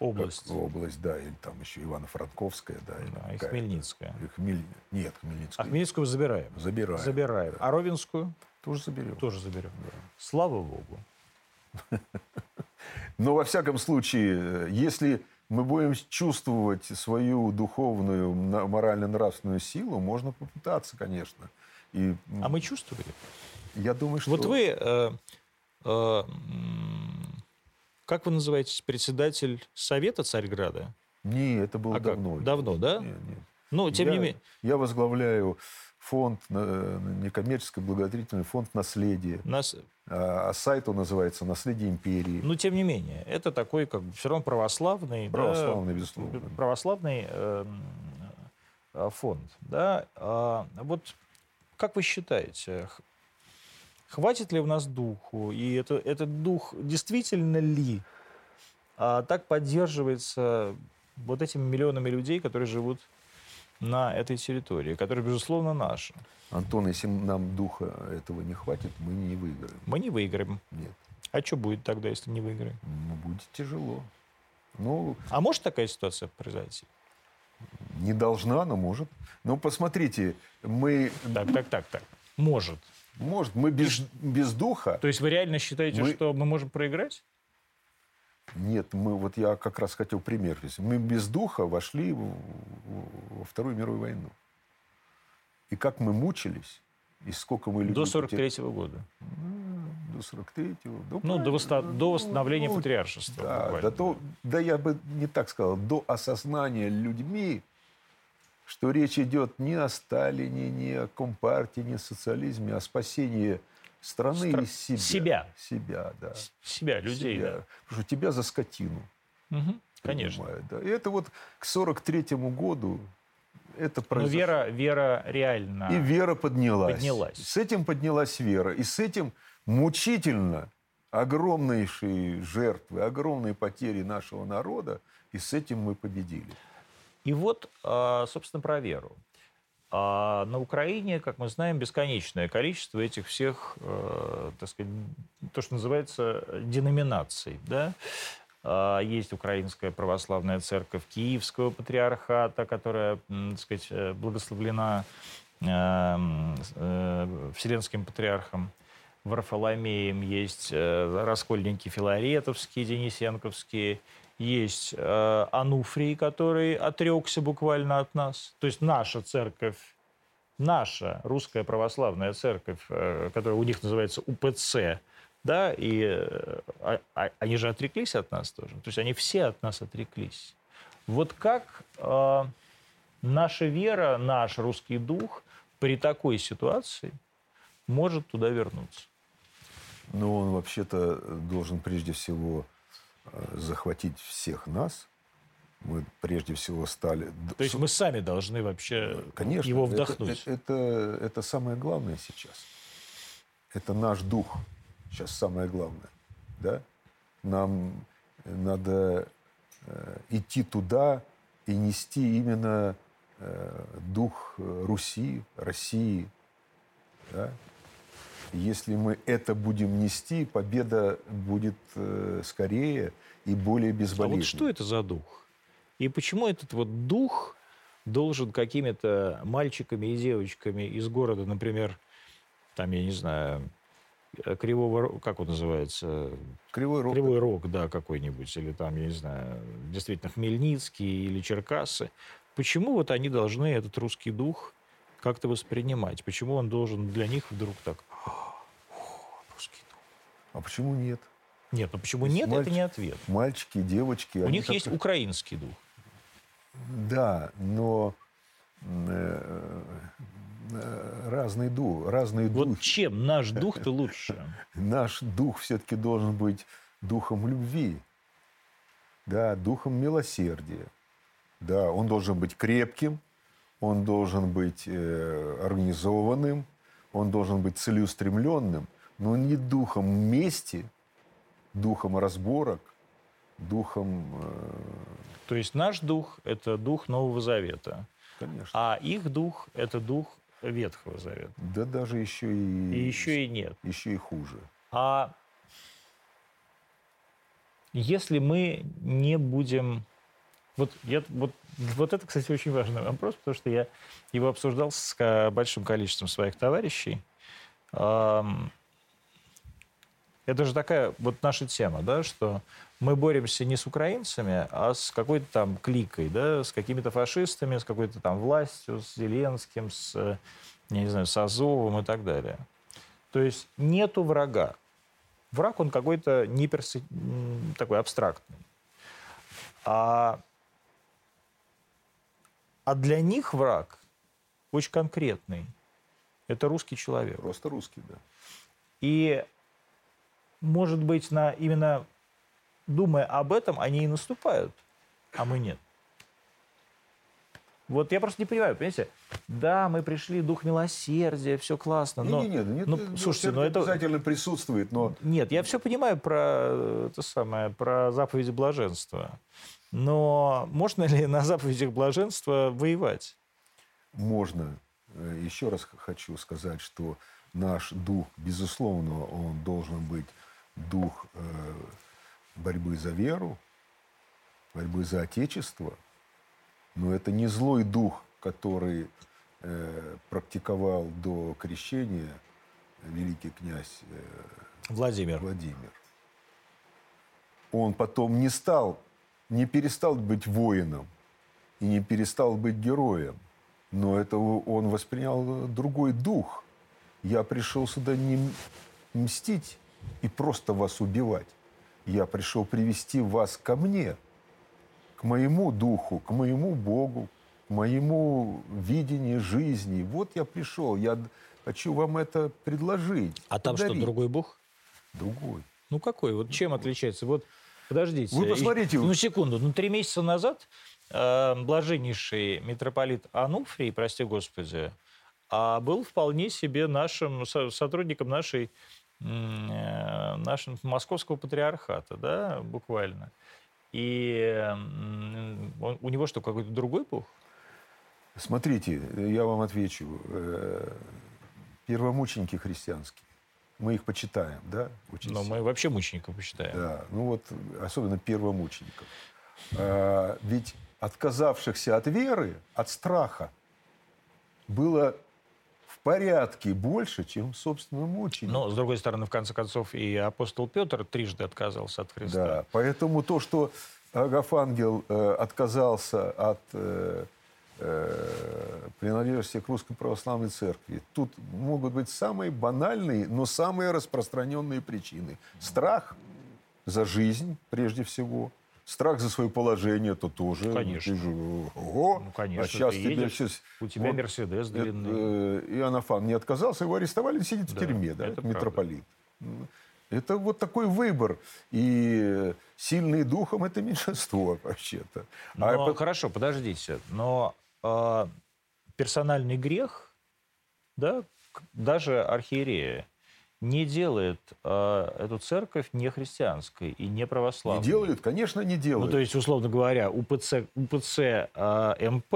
Speaker 1: Область.
Speaker 2: как область, да, или там еще Ивано-Франковская, да. или
Speaker 1: Да, и. Хмельницкая.
Speaker 2: И Хмель- Нет,
Speaker 1: А
Speaker 2: Хмельницкую
Speaker 1: Хмельницкую забираем.
Speaker 2: забираем.
Speaker 1: Забираем. А Ровенскую
Speaker 2: Тоже заберем.
Speaker 1: тоже заберем. Слава Богу.
Speaker 2: Но во всяком случае, э, если мы будем чувствовать свою духовную, морально-нравственную силу, можно попытаться, конечно. И
Speaker 1: А мы чувствовали?
Speaker 2: я думаю, что...
Speaker 1: Вот вы, э, э, как вы называетесь, председатель Совета Царьграда?
Speaker 2: Не, это было
Speaker 1: А как?
Speaker 2: давно.
Speaker 1: Давно, да?
Speaker 2: Нет, нет.
Speaker 1: Ну, тем
Speaker 2: я,
Speaker 1: не менее,
Speaker 2: Я возглавляю фонд, э, некоммерческий благотворительный фонд наследия.
Speaker 1: нас,
Speaker 2: А а сайт он называется «Наследие империи».
Speaker 1: ну, тем не менее, это такой, как бы, все равно православный, да,
Speaker 2: Православный, безусловно.
Speaker 1: православный э, э, фонд, да. А вот как вы считаете, хватит ли у нас духу, и это, этот дух действительно ли а, так поддерживается вот этими миллионами людей, которые живут на этой территории, которая, безусловно, наша.
Speaker 2: Антон, если нам духа этого не хватит, мы не выиграем.
Speaker 1: Мы не выиграем.
Speaker 2: Нет.
Speaker 1: А что будет тогда, если не выиграем?
Speaker 2: Ну, будет тяжело. Ну,
Speaker 1: А может такая ситуация произойти?
Speaker 2: не должна, но может. Но посмотрите, мы,
Speaker 1: Так, так, так, так. Может.
Speaker 2: может, мы без, без духа.
Speaker 1: То есть вы реально считаете,
Speaker 2: Мы-
Speaker 1: что мы можем проиграть?
Speaker 2: Нет, мы, вот я как раз хотел пример. Мы без духа вошли во Вторую мировую войну. И как мы мучились, и сколько мы людей...
Speaker 1: До
Speaker 2: потеряли.
Speaker 1: 43 года.
Speaker 2: М, До 43-го. Да,
Speaker 1: Ну, до,
Speaker 2: правильно.
Speaker 1: восста- до восстановления
Speaker 2: Ну,
Speaker 1: патриаршества.
Speaker 2: Да,
Speaker 1: буквально.
Speaker 2: до то, да я бы не так сказал, до осознания людьми, что речь идет не о Сталине, не о Компартии, не о социализме, а о спасении страны
Speaker 1: Стра-
Speaker 2: и себя.
Speaker 1: себя.
Speaker 2: Себя, да.
Speaker 1: С- Себя, людей,
Speaker 2: Себя. Потому что тебя за скотину
Speaker 1: да. Мгм, Конечно.
Speaker 2: да. И это вот к 43 году это
Speaker 1: Но
Speaker 2: произошло.
Speaker 1: вера, вера реально.
Speaker 2: И вера поднялась.
Speaker 1: Поднялась.
Speaker 2: С этим поднялась вера. И с этим мучительно огромнейшие жертвы, огромные потери нашего народа. И с этим мы победили.
Speaker 1: И вот, а, собственно, про веру. А на Украине, как мы знаем, бесконечное количество этих всех, э, так сказать, то, что называется деноминаций. Да? А, Есть Украинская православная церковь Киевского патриархата, которая, так сказать, э, благословлена э, э, Вселенским патриархом Варфоломеем. Есть раскольники филаретовские, денисенковские. Есть э, Ануфрий, который отрекся буквально от нас. То есть наша церковь, наша русская православная церковь, э, которая у них называется УПЦ, да, и э, а- а- они же отреклись от нас тоже. То есть они все от нас отреклись. Вот как э, наша вера, наш русский дух при такой ситуации может туда вернуться?
Speaker 2: Но он вообще-то должен прежде всего захватить всех нас. Мы прежде всего стали...
Speaker 1: То есть мы сами должны вообще
Speaker 2: Э, Конечно,
Speaker 1: его вдохнуть.
Speaker 2: Это, это, это самое главное сейчас. Это наш дух сейчас самое главное. Да? Нам надо э, идти туда и нести именно э, дух э, Руси, России. Да? Если мы это будем нести, победа будет э, скорее и более
Speaker 1: А
Speaker 2: безболезненной.
Speaker 1: вот что это за дух? И почему этот вот дух должен какими-то мальчиками и девочками из города, например, там, я не знаю, э, Кривого, как он называется,
Speaker 2: Кривой рог.
Speaker 1: Кривой Рог, да, какой-нибудь, или там, я не знаю, действительно Хмельницкий или Черкассы. Почему вот они должны этот русский дух как-то воспринимать? Почему он должен для них вдруг так... «О, русский дух.
Speaker 2: А почему нет?
Speaker 1: Нет, ну почему нет,
Speaker 2: мальчик-
Speaker 1: это не ответ.
Speaker 2: Мальчики, девочки.
Speaker 1: У них
Speaker 2: так-
Speaker 1: есть украинский дух.
Speaker 2: Да, но э, э, разный дух, разные
Speaker 1: Вот
Speaker 2: духи.
Speaker 1: чем наш дух-то лучше?
Speaker 2: Наш дух все-таки должен быть духом любви, да, духом милосердия. Да, он должен быть крепким, он должен быть э, организованным, он должен быть целеустремленным, но не духом мести, духом разборок, духом, э,
Speaker 1: То есть наш дух – это дух Нового Завета,
Speaker 2: конечно,
Speaker 1: а их дух – это дух Ветхого Завета.
Speaker 2: да даже еще и,
Speaker 1: И еще и нет.
Speaker 2: еще и хуже.
Speaker 1: А если мы не будем... Вот, я, вот, вот это, кстати, очень важный вопрос, потому что я его обсуждал с большим количеством своих товарищей. Это же такая вот наша тема, да, что мы боремся не с украинцами, а с какой-то там кликой, да, с какими-то фашистами, с какой-то там властью, с Зеленским, с, я не знаю, с Азовом и так далее. То есть нету врага. Враг, он какой-то не м, такой абстрактный. А, а для них враг очень конкретный. Это русский человек.
Speaker 2: Просто русский, да.
Speaker 1: И, может быть, на, именно думая об этом, они и наступают, а мы нет. Вот я просто не понимаю, понимаете? Да, мы пришли, дух милосердия, все классно, но...
Speaker 2: Не, не, не,
Speaker 1: ну,
Speaker 2: это,
Speaker 1: слушайте, но это-
Speaker 2: обязательно присутствует, но
Speaker 1: Нет, я все понимаю про это самое, про заповеди блаженства. Но можно ли на заповедях блаженства воевать?
Speaker 2: можно. Э, Еще раз хочу сказать, что наш дух, безусловно, он должен быть дух э, борьбы за веру, борьбы за Отечество. Но это не злой дух, который э, практиковал до крещения великий князь э,
Speaker 1: Владимир.
Speaker 2: Владимир. Он потом не стал, не перестал быть воином и не перестал быть героем. Но это он воспринял другой дух. Я пришел сюда не мстить и просто вас убивать. Я пришел привести вас ко мне, к моему духу, к моему Богу, к моему видению жизни. Вот я пришел, я хочу вам это предложить.
Speaker 1: А там что, другой бог?
Speaker 2: Другой.
Speaker 1: Ну какой? Вот чем отличается? Вот подождите.
Speaker 2: Вы
Speaker 1: И-
Speaker 2: посмотрите.
Speaker 1: Ну секунду. Ну три месяца назад э, блаженнейший митрополит Ануфрий, прости господи, а был вполне себе нашим со- сотрудником нашей нашего московского патриархата, да, буквально. И м, он- у него что, какой-то другой бог?
Speaker 2: Смотрите, я вам отвечу. Э, Первомученики христианские. Мы их почитаем, да? Очень
Speaker 1: Но
Speaker 2: сильно.
Speaker 1: мы вообще мучеников посчитаем.
Speaker 2: Да, ну вот особенно первомучеников. А, Ведь отказавшихся от веры, от страха, было порядке больше, чем, собственно, мучеников.
Speaker 1: Но, с другой стороны, в конце концов, и апостол Петр трижды отказался от Христа.
Speaker 2: Да, поэтому то, что Агафангел э, отказался от э, э, принадлежности к Русской Православной Церкви, тут могут быть самые банальные, но самые распространенные причины. Страх за жизнь, прежде всего. Страх за свое положение, то тоже.
Speaker 1: Конечно.
Speaker 2: Ты же, ого,
Speaker 1: Ну, конечно,
Speaker 2: а сейчас
Speaker 1: ты
Speaker 2: тебе
Speaker 1: едешь,
Speaker 2: сейчас...
Speaker 1: У тебя
Speaker 2: вот,
Speaker 1: Мерседес длинный.
Speaker 2: э, Иоаннафан не отказался, его арестовали, сидит в
Speaker 1: Да,
Speaker 2: тюрьме, да,
Speaker 1: это
Speaker 2: митрополит. Это вот такой выбор. И сильные духом это меньшинство вообще-то.
Speaker 1: Но,
Speaker 2: А
Speaker 1: Хорошо, подождите. Но э, персональный грех, да, даже архиерея, не делает э, эту церковь не христианской и не
Speaker 2: не
Speaker 1: православной.
Speaker 2: делают, конечно, не
Speaker 1: Ну,
Speaker 2: делают.
Speaker 1: то есть, условно говоря, УПЦ, УПЦ э, МП,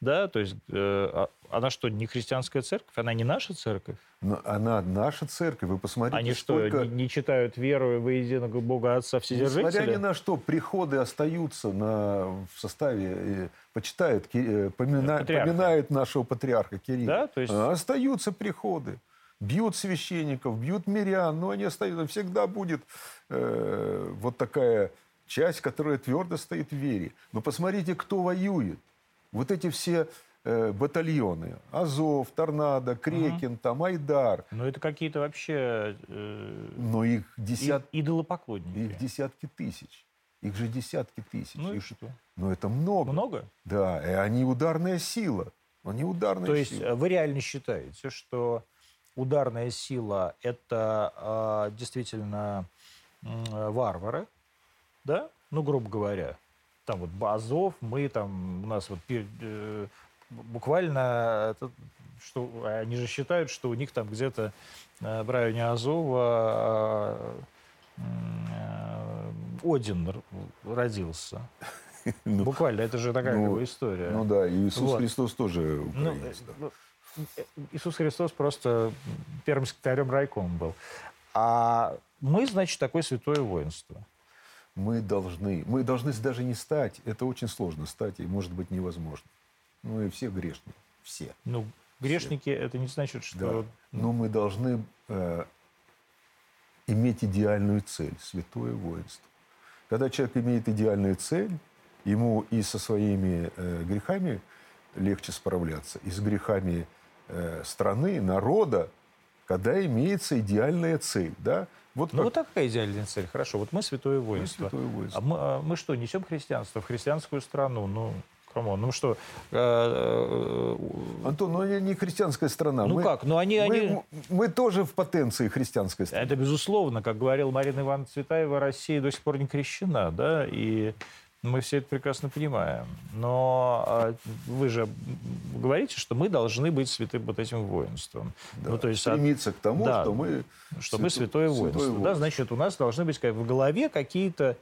Speaker 1: да, то есть э, а- она что, не христианская церковь? Она не наша церковь?
Speaker 2: Но она наша церковь. Вы посмотрите,
Speaker 1: Они что,
Speaker 2: сколько...
Speaker 1: не, не читают веру во единого Бога Отца
Speaker 2: Несмотря ни
Speaker 1: Вседержителя?
Speaker 2: на что, приходы остаются на, в составе, э, почитают, э, помина-
Speaker 1: Патриарха.
Speaker 2: поминают нашего патриарха Кирилла.
Speaker 1: Да, то есть-
Speaker 2: Остаются приходы. Бьют священников, бьют мирян, но они остаются. Всегда будет э, вот такая часть, которая твердо стоит в вере. Но посмотрите, кто воюет. Вот эти все э, батальоны. Азов, Торнадо, Крекин, там, Айдар.
Speaker 1: Но это какие-то вообще э,
Speaker 2: Но их, десят...
Speaker 1: идолопоклонники.
Speaker 2: их десятки тысяч. Их же десятки тысяч.
Speaker 1: Ну и что?
Speaker 2: Но это много.
Speaker 1: Много?
Speaker 2: Да, и они ударная сила. Они ударная
Speaker 1: То есть
Speaker 2: сила.
Speaker 1: э, вы реально считаете, что ударная сила – это э, действительно э, варвары, да? Ну, грубо говоря. Там вот Базов, мы там, у нас вот э, буквально, это, что они же считают, что у них там где-то э, в районе Азова э, э, Один родился.
Speaker 2: Ну,
Speaker 1: Буквально, это же такая
Speaker 2: ну,
Speaker 1: история.
Speaker 2: Ну да, Иисус
Speaker 1: Вот.
Speaker 2: Христос тоже
Speaker 1: Ну,
Speaker 2: украинец. да.
Speaker 1: Иисус Христос просто первым секретарем райкома был. А мы, значит, такое святое воинство.
Speaker 2: Мы должны, мы должны даже не стать, это очень сложно стать, и может быть невозможно. Ну и все грешные, все.
Speaker 1: Ну, грешники, это не значит,
Speaker 2: Да.
Speaker 1: что...
Speaker 2: Но мы должны э, иметь идеальную цель, святое воинство. Когда человек имеет идеальную цель, ему и со своими э, грехами легче справляться, и с грехами э, страны, народа, когда имеется идеальная цель. Да? Вот
Speaker 1: Ну, вот такая идеальная цель. Хорошо, вот мы святое
Speaker 2: мы
Speaker 1: воинство.
Speaker 2: святое воинство.
Speaker 1: А мы, а мы что, несем христианство в христианскую страну? Ну, come on, ну что... э, э,
Speaker 2: Антон, ну они не христианская страна.
Speaker 1: Ну
Speaker 2: мы,
Speaker 1: как? Ну они-
Speaker 2: мы,
Speaker 1: они-
Speaker 2: мы тоже в потенции христианской страны.
Speaker 1: Это безусловно, как говорила Марина Ивановна Цветаева, Россия до сих пор не крещена, да, и мы все это прекрасно понимаем. Но а, вы же говорите, что мы должны быть святым вот этим воинством.
Speaker 2: Да,
Speaker 1: Ну, то есть, от-
Speaker 2: стремиться к тому,
Speaker 1: да,
Speaker 2: что мы...
Speaker 1: что мы
Speaker 2: свято-
Speaker 1: святое воинство. Да, значит, у нас должны быть как в голове какие-то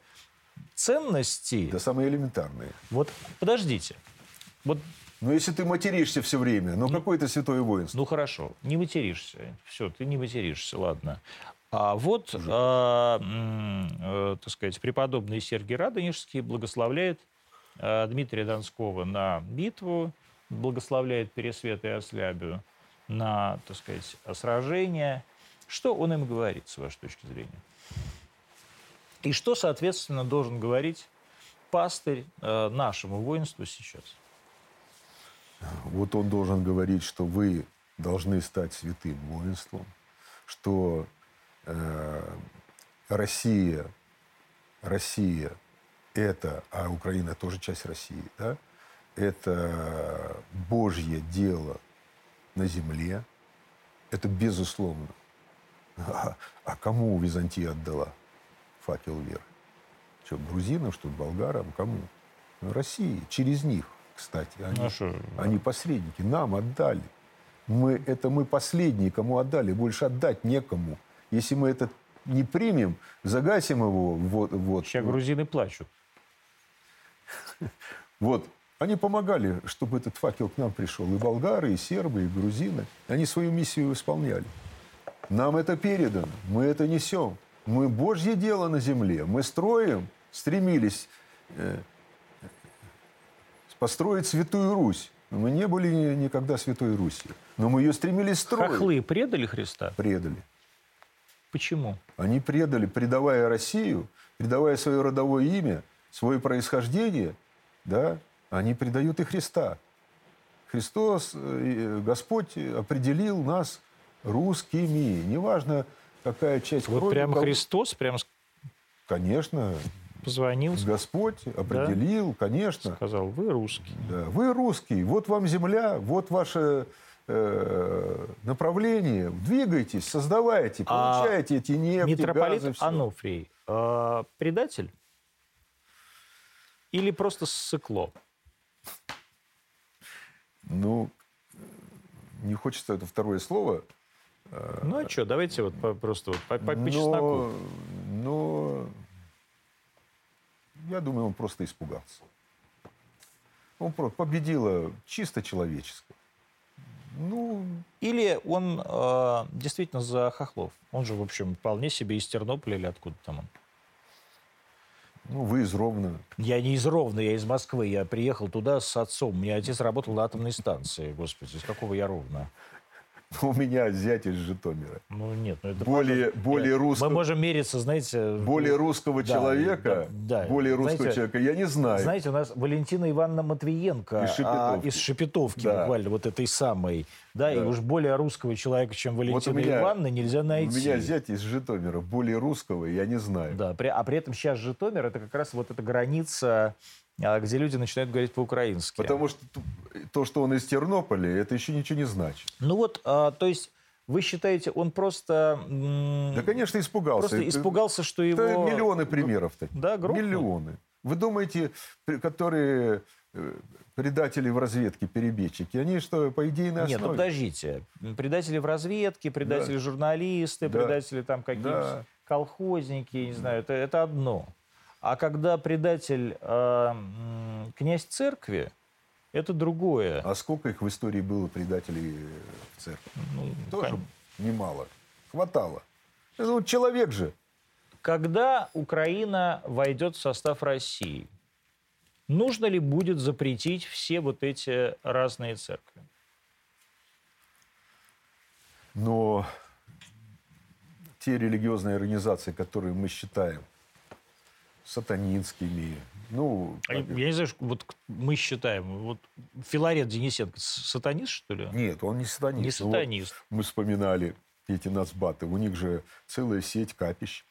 Speaker 1: ценности.
Speaker 2: Да, самые элементарные.
Speaker 1: Вот подождите. Вот,
Speaker 2: Но если ты материшься все время, ну какое это святое воинство?
Speaker 1: ну хорошо, не материшься. Все, ты не материшься, ладно. А вот, м, э, так сказать, преподобный Сергий Радонежский благословляет э, Дмитрия Донского на битву, благословляет Пересвета и Ослябию на, так сказать, сражение. Что он им говорит, с вашей точки зрения? И что, соответственно, должен говорить пастырь э, нашему воинству сейчас?
Speaker 2: Вот он должен говорить, что вы должны стать святым воинством, что э, Россия, Россия это, а Украина тоже часть России, да, это Божье дело на земле, это безусловно. А, а кому Византия отдала факел веры? Что, грузинам, что болгарам? Кому? Ну, России, через них, кстати. Они,
Speaker 1: а что,
Speaker 2: они посредники, нам отдали. Мы, это мы последние, кому отдали, больше отдать некому. Если мы это не примем, загасим его, вот, вот,
Speaker 1: Сейчас грузины плачут.
Speaker 2: вот. Они помогали, чтобы этот факел к нам пришел. И болгары, и сербы, и грузины. Они свою миссию исполняли. Нам это передано, мы это несем. Мы Божье дело на земле. Мы строим, стремились э, построить Святую Русь. Но мы не были ни- никогда Святой Русью. Но мы ее стремились строить.
Speaker 1: Хохлы предали Христа?
Speaker 2: Предали.
Speaker 1: Почему?
Speaker 2: Они предали, предавая Россию, предавая свое родовое имя, свое происхождение, да, они предают и Христа. Христос, э, Господь определил нас русскими. Неважно, какая часть
Speaker 1: Вот
Speaker 2: крови
Speaker 1: прямо
Speaker 2: у кого-
Speaker 1: Христос прям с-
Speaker 2: Конечно,
Speaker 1: позвонил,
Speaker 2: Господь определил, конечно.
Speaker 1: сказал, вы русский.
Speaker 2: Да. Вы русский, вот вам земля, вот ваше э, направление. Двигайтесь, создавайте,
Speaker 1: А
Speaker 2: получайте эти нефти,
Speaker 1: Митрополит
Speaker 2: газы, всё.
Speaker 1: Ануфрий э, предатель? Или просто ссыкло?
Speaker 2: Ну, не хочется это второе слово.
Speaker 1: Ну а что, давайте вот по- просто вот по, по- по
Speaker 2: но,
Speaker 1: чесноку.
Speaker 2: но я думаю, он просто испугался. Он про- победила чисто человеческое. Ну,
Speaker 1: Или он э, действительно за хохлов? Он же, в общем, вполне себе из Тернополя или откуда там он?
Speaker 2: ну, вы из Ровно.
Speaker 1: Я не из Ровно, я из Москвы. Я приехал туда с отцом. У меня отец работал на атомной станции. Господи, из какого я Ровно?
Speaker 2: У меня зять из Житомира.
Speaker 1: Ну нет, ну это
Speaker 2: более,
Speaker 1: правда.
Speaker 2: более
Speaker 1: Нет,
Speaker 2: русского,
Speaker 1: Мы можем мериться, знаете...
Speaker 2: более русского
Speaker 1: да,
Speaker 2: человека,
Speaker 1: да, да.
Speaker 2: более русского
Speaker 1: Знаете,
Speaker 2: человека я не знаю.
Speaker 1: Знаете, у нас Валентина Ивановна Матвиенко
Speaker 2: Из
Speaker 1: а,
Speaker 2: Шепетовки.
Speaker 1: из Шепетовки
Speaker 2: Да.
Speaker 1: буквально, вот этой самой. Да, и
Speaker 2: Да.
Speaker 1: уж более русского человека, чем
Speaker 2: Вот у
Speaker 1: Валентина
Speaker 2: меня-
Speaker 1: Ивановна, нельзя
Speaker 2: У
Speaker 1: найти.
Speaker 2: меня зять из Житомира, более русского я не знаю.
Speaker 1: Да, при- а при этом сейчас Житомир это как раз вот эта граница, а, где люди начинают говорить по-украински.
Speaker 2: Потому что то, что он из Тернополя, это еще ничего не значит.
Speaker 1: Ну вот, а, то есть вы считаете, он просто...
Speaker 2: Да, конечно, испугался.
Speaker 1: Просто испугался, что его...
Speaker 2: Это миллионы примеров таких.
Speaker 1: Да, грохнул.
Speaker 2: Миллионы. Вы думаете, которые э, предатели в разведке, перебежчики, они что, по идейной
Speaker 1: Нет, ну
Speaker 2: основе?
Speaker 1: подождите. Предатели в разведке, предатели журналисты,
Speaker 2: Да.
Speaker 1: предатели там какие-то
Speaker 2: Да.
Speaker 1: колхозники, не знаю, это, это одно. А когда предатель э, князь церкви, это другое.
Speaker 2: А сколько их в истории было предателей э, в церкви?
Speaker 1: Ну,
Speaker 2: Тоже
Speaker 1: кон-
Speaker 2: немало. Хватало. Это вот человек же.
Speaker 1: Когда Украина войдет в состав России, нужно ли будет запретить все вот эти разные церкви?
Speaker 2: Но те религиозные организации, которые мы считаем сатанинскими, ну,
Speaker 1: А Я не знаю, вот мы считаем, вот Филарет Денисенко сатанист, что ли?
Speaker 2: нет, он не сатанист.
Speaker 1: Не
Speaker 2: Ну, вот
Speaker 1: сатанист.
Speaker 2: мы вспоминали эти нацбаты. У них же целая сеть капищ.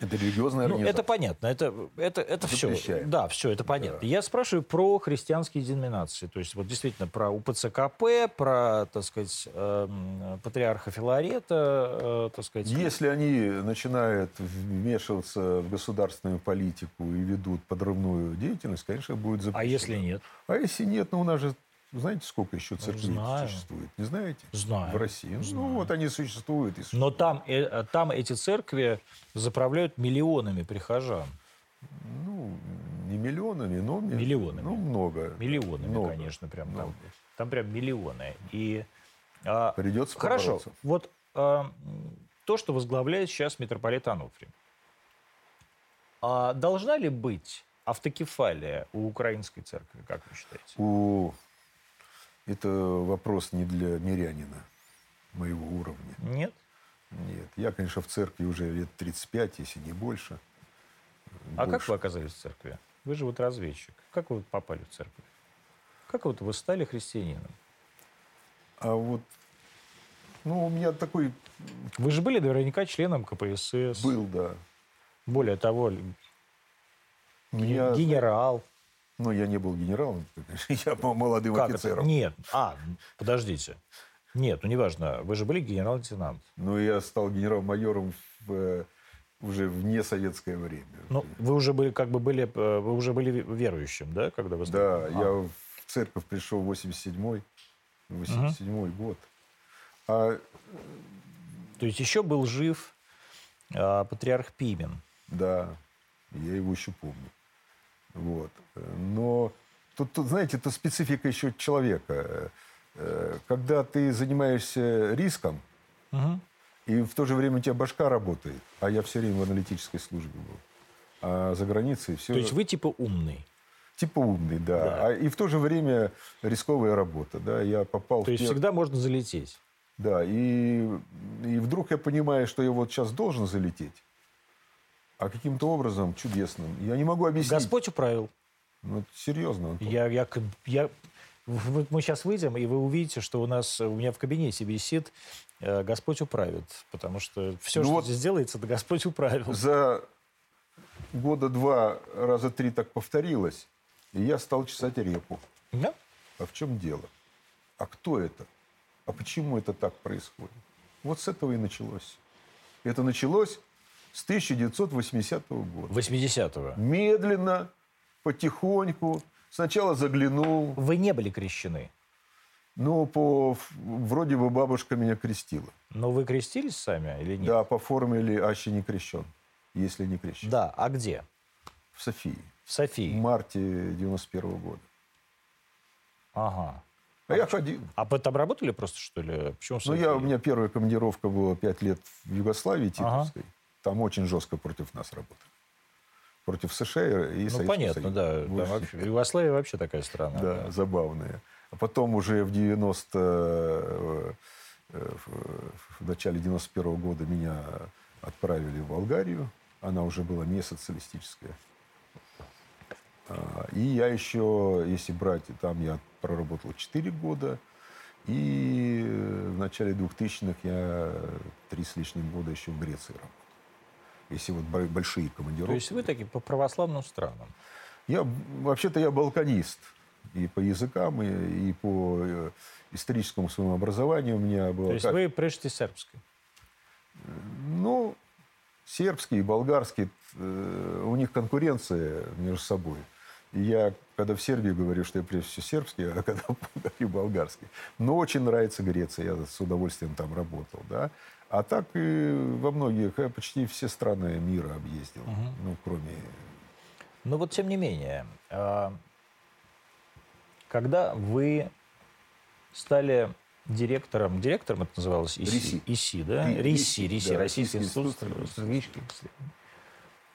Speaker 2: Это религиозная
Speaker 1: Ну,
Speaker 2: организация.
Speaker 1: это понятно, это, это, это все. Да, все, это понятно. Я спрашиваю про христианские деноминации. То есть, вот действительно, про УПЦКП, про, так сказать, эм, патриарха Филарета, э, так сказать.
Speaker 2: Если они начинают вмешиваться в государственную политику и ведут подрывную деятельность, конечно, будет запрещено.
Speaker 1: А если нет?
Speaker 2: А если нет, ну у нас же, знаете, сколько еще церквей
Speaker 1: знаю.
Speaker 2: существует? Не знаете?
Speaker 1: Знаю.
Speaker 2: В России. Ну,
Speaker 1: Знаю.
Speaker 2: вот они существуют. И
Speaker 1: Но
Speaker 2: существуют.
Speaker 1: там, э, там эти церкви заправляют миллионами прихожан.
Speaker 2: Ну, не миллионами, но...
Speaker 1: Миллионами.
Speaker 2: Ну, много.
Speaker 1: Миллионами,
Speaker 2: Много.
Speaker 1: конечно, прям там.
Speaker 2: Много.
Speaker 1: Там прям миллионы. И а,
Speaker 2: Придется
Speaker 1: Хорошо.
Speaker 2: побороться.
Speaker 1: Вот а, то, что возглавляет сейчас митрополит Ануфрий. А должна ли быть автокефалия у украинской церкви, как вы считаете?
Speaker 2: У... Это вопрос не для мирянина моего уровня.
Speaker 1: Нет?
Speaker 2: Нет. Я, конечно, в церкви уже лет 35, если не больше.
Speaker 1: А как
Speaker 2: Больше.
Speaker 1: вы оказались в церкви? Вы же вот разведчик. Как вы попали в церковь? Как вот вы стали христианином?
Speaker 2: А вот, ну, у меня такой
Speaker 1: Вы же были наверняка членом КПСС.
Speaker 2: был, да.
Speaker 1: Более того,
Speaker 2: меня,
Speaker 1: генерал.
Speaker 2: Ну, я не был генералом, я был молодым
Speaker 1: Как это?
Speaker 2: офицером.
Speaker 1: Нет. А, подождите. Нет, ну неважно. Вы же были генерал-лейтенант.
Speaker 2: Но я стал генерал-майором в, э, уже в несоветское время.
Speaker 1: Ну, вы уже были, как бы были, э, вы уже были верующим, да, когда вы
Speaker 2: да,
Speaker 1: стали?
Speaker 2: я
Speaker 1: А,
Speaker 2: в церковь пришел в 87-й, 87 год. А,
Speaker 1: То есть еще был жив а, патриарх Пимен.
Speaker 2: да, я его еще помню. Вот. Но тут, тут, знаете, это специфика еще человека. Э, Когда ты занимаешься риском,
Speaker 1: Мгм.
Speaker 2: И в то же время у тебя башка работает. А я все время в аналитической службе был. А за границей все...
Speaker 1: То есть вы типа умный.
Speaker 2: Типа умный, да.
Speaker 1: Да.
Speaker 2: А, и в то же время рисковая работа. Да. Я попал
Speaker 1: То
Speaker 2: в
Speaker 1: есть
Speaker 2: пер-
Speaker 1: всегда можно залететь.
Speaker 2: Да, и, и вдруг я понимаю, что я вот сейчас должен залететь. А каким-то образом чудесным. Я не могу объяснить.
Speaker 1: Господь управил.
Speaker 2: Ну, серьезно. Антон.
Speaker 1: Я, я, я, мы сейчас выйдем, и вы увидите, что у нас у меня в кабинете висит э, Господь управит. Потому что все,
Speaker 2: Ну
Speaker 1: что
Speaker 2: вот-
Speaker 1: здесь делается, да Господь управил.
Speaker 2: За года два, раза три так повторилось, и я стал чесать репу.
Speaker 1: Да?
Speaker 2: А в чем дело? А кто это? А почему это так происходит? Вот с этого и началось. Это началось с 1980 года.
Speaker 1: 80-го.
Speaker 2: Медленно, потихоньку. Сначала заглянул.
Speaker 1: Вы не были крещены.
Speaker 2: Ну, по, вроде бы бабушка меня крестила.
Speaker 1: Но вы крестились сами или нет?
Speaker 2: Да, по формуле аще не крещен, если не крещен.
Speaker 1: Да. А где?
Speaker 2: В Софии.
Speaker 1: В
Speaker 2: В
Speaker 1: Софии.
Speaker 2: марте 91 года.
Speaker 1: Ага.
Speaker 2: А я ходил.
Speaker 1: А вы там работали просто, что ли? Почему в
Speaker 2: Ну, я, у меня первая командировка была пять лет в Югославии Титовской. Там очень жестко против нас работали. Против США и
Speaker 1: Ну,
Speaker 2: Советского
Speaker 1: понятно,
Speaker 2: Союза.
Speaker 1: да. Там вообще- Югославия вообще такая страна.
Speaker 2: Да, забавная. А потом уже в 90... э, э, в, начале 91 года меня отправили в Болгарию. Она уже была не социалистическая. А, и я еще, если брать, там я проработал 4 года. И в начале 2000-х я три с лишним года еще в Греции работал. Если вот большие командировки. То
Speaker 1: есть вы таки по православным странам?
Speaker 2: Я, вообще-то я балканист. И по языкам, и, и по э, историческому своему образованию у меня было...
Speaker 1: То есть
Speaker 2: как...
Speaker 1: вы прежде сербский?
Speaker 2: Ну, сербский и болгарский, э, у них конкуренция между собой. И я, когда в Сербии говорю, что я прежде всего сербский, а когда говорю болгарский. Но очень нравится Греция, я с удовольствием там работал, да. А так и во многих, я почти все страны мира объездил, угу. ну, кроме...
Speaker 1: Но вот тем не менее, а, когда вы стали директором, директором это называлось ИСИ, РИСИ, ИСИ да? РИСИ, РИСИ, да, Российский институт стратегических исследований.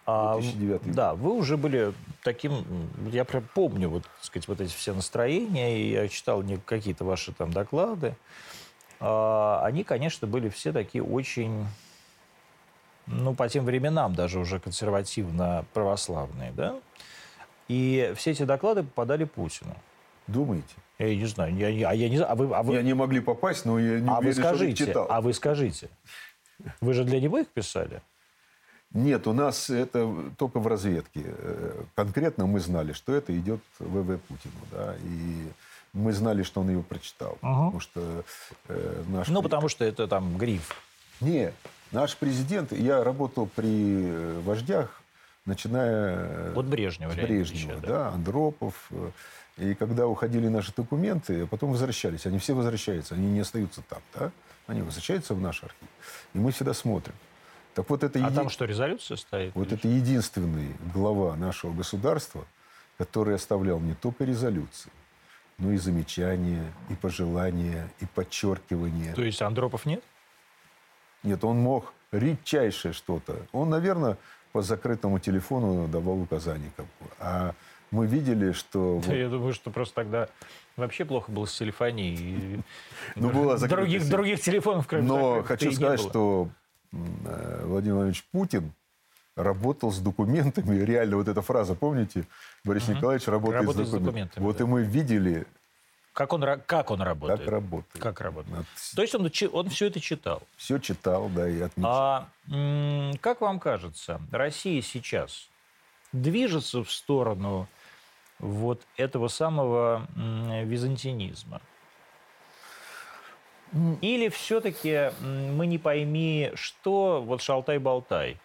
Speaker 1: А, 2009 Да, вы уже были таким, я помню вот, так сказать, вот эти все настроения, и я читал какие-то ваши там доклады. А, они, конечно, были все такие очень, ну, по тем временам даже уже консервативно-православные, да? И все эти доклады попадали Путину.
Speaker 2: Думаете?
Speaker 1: Я не знаю. Я, я, а я не знаю. А вы, а вы...
Speaker 2: Я не могли попасть, но я не
Speaker 1: а
Speaker 2: уверен,
Speaker 1: вы скажите, читал. А вы скажите. Вы же для него их писали?
Speaker 2: Нет, у нас это только в разведке. Э, конкретно мы знали, что это идет ВВ Путину. Да, и мы знали, что он ее прочитал. Угу. Потому что
Speaker 1: э, наш... Ну, потому что это там гриф.
Speaker 2: Нет. Наш президент... Я работал при э, вождях, начиная...
Speaker 1: Вот Брежнева.
Speaker 2: Брежнева, да. да, Андропов. Э, и когда уходили наши документы, потом возвращались. Они все возвращаются, они не остаются там. Да? Они возвращаются в наш архив. И мы всегда смотрим.
Speaker 1: Так вот это а еди... там что, резолюция стоит?
Speaker 2: Вот это единственный глава нашего государства, который оставлял не только резолюции, но и замечания, и пожелания, и подчеркивания.
Speaker 1: То есть Андропов нет?
Speaker 2: Нет, он мог редчайшее что-то. Он, наверное, по закрытому телефону давал указания. А мы видели, что...
Speaker 1: Вот... Я думаю, что просто тогда вообще плохо было с телефонией. Ну, было других, других телефонов,
Speaker 2: кроме Но хочу сказать, что Э, Владимир Владимирович Путин работал с документами. Реально вот эта фраза, помните? Борис угу. Николаевич работает, с, документами. с документами. Вот да. и мы видели...
Speaker 1: Как он, как он работает?
Speaker 2: Как работает.
Speaker 1: Как работает. Над... То есть он, он все это читал?
Speaker 2: Все читал, да, и отмечал.
Speaker 1: А как вам кажется, Россия сейчас движется в сторону вот этого самого византинизма? Или все-таки мы не пойми, что вот шалтай-болтай?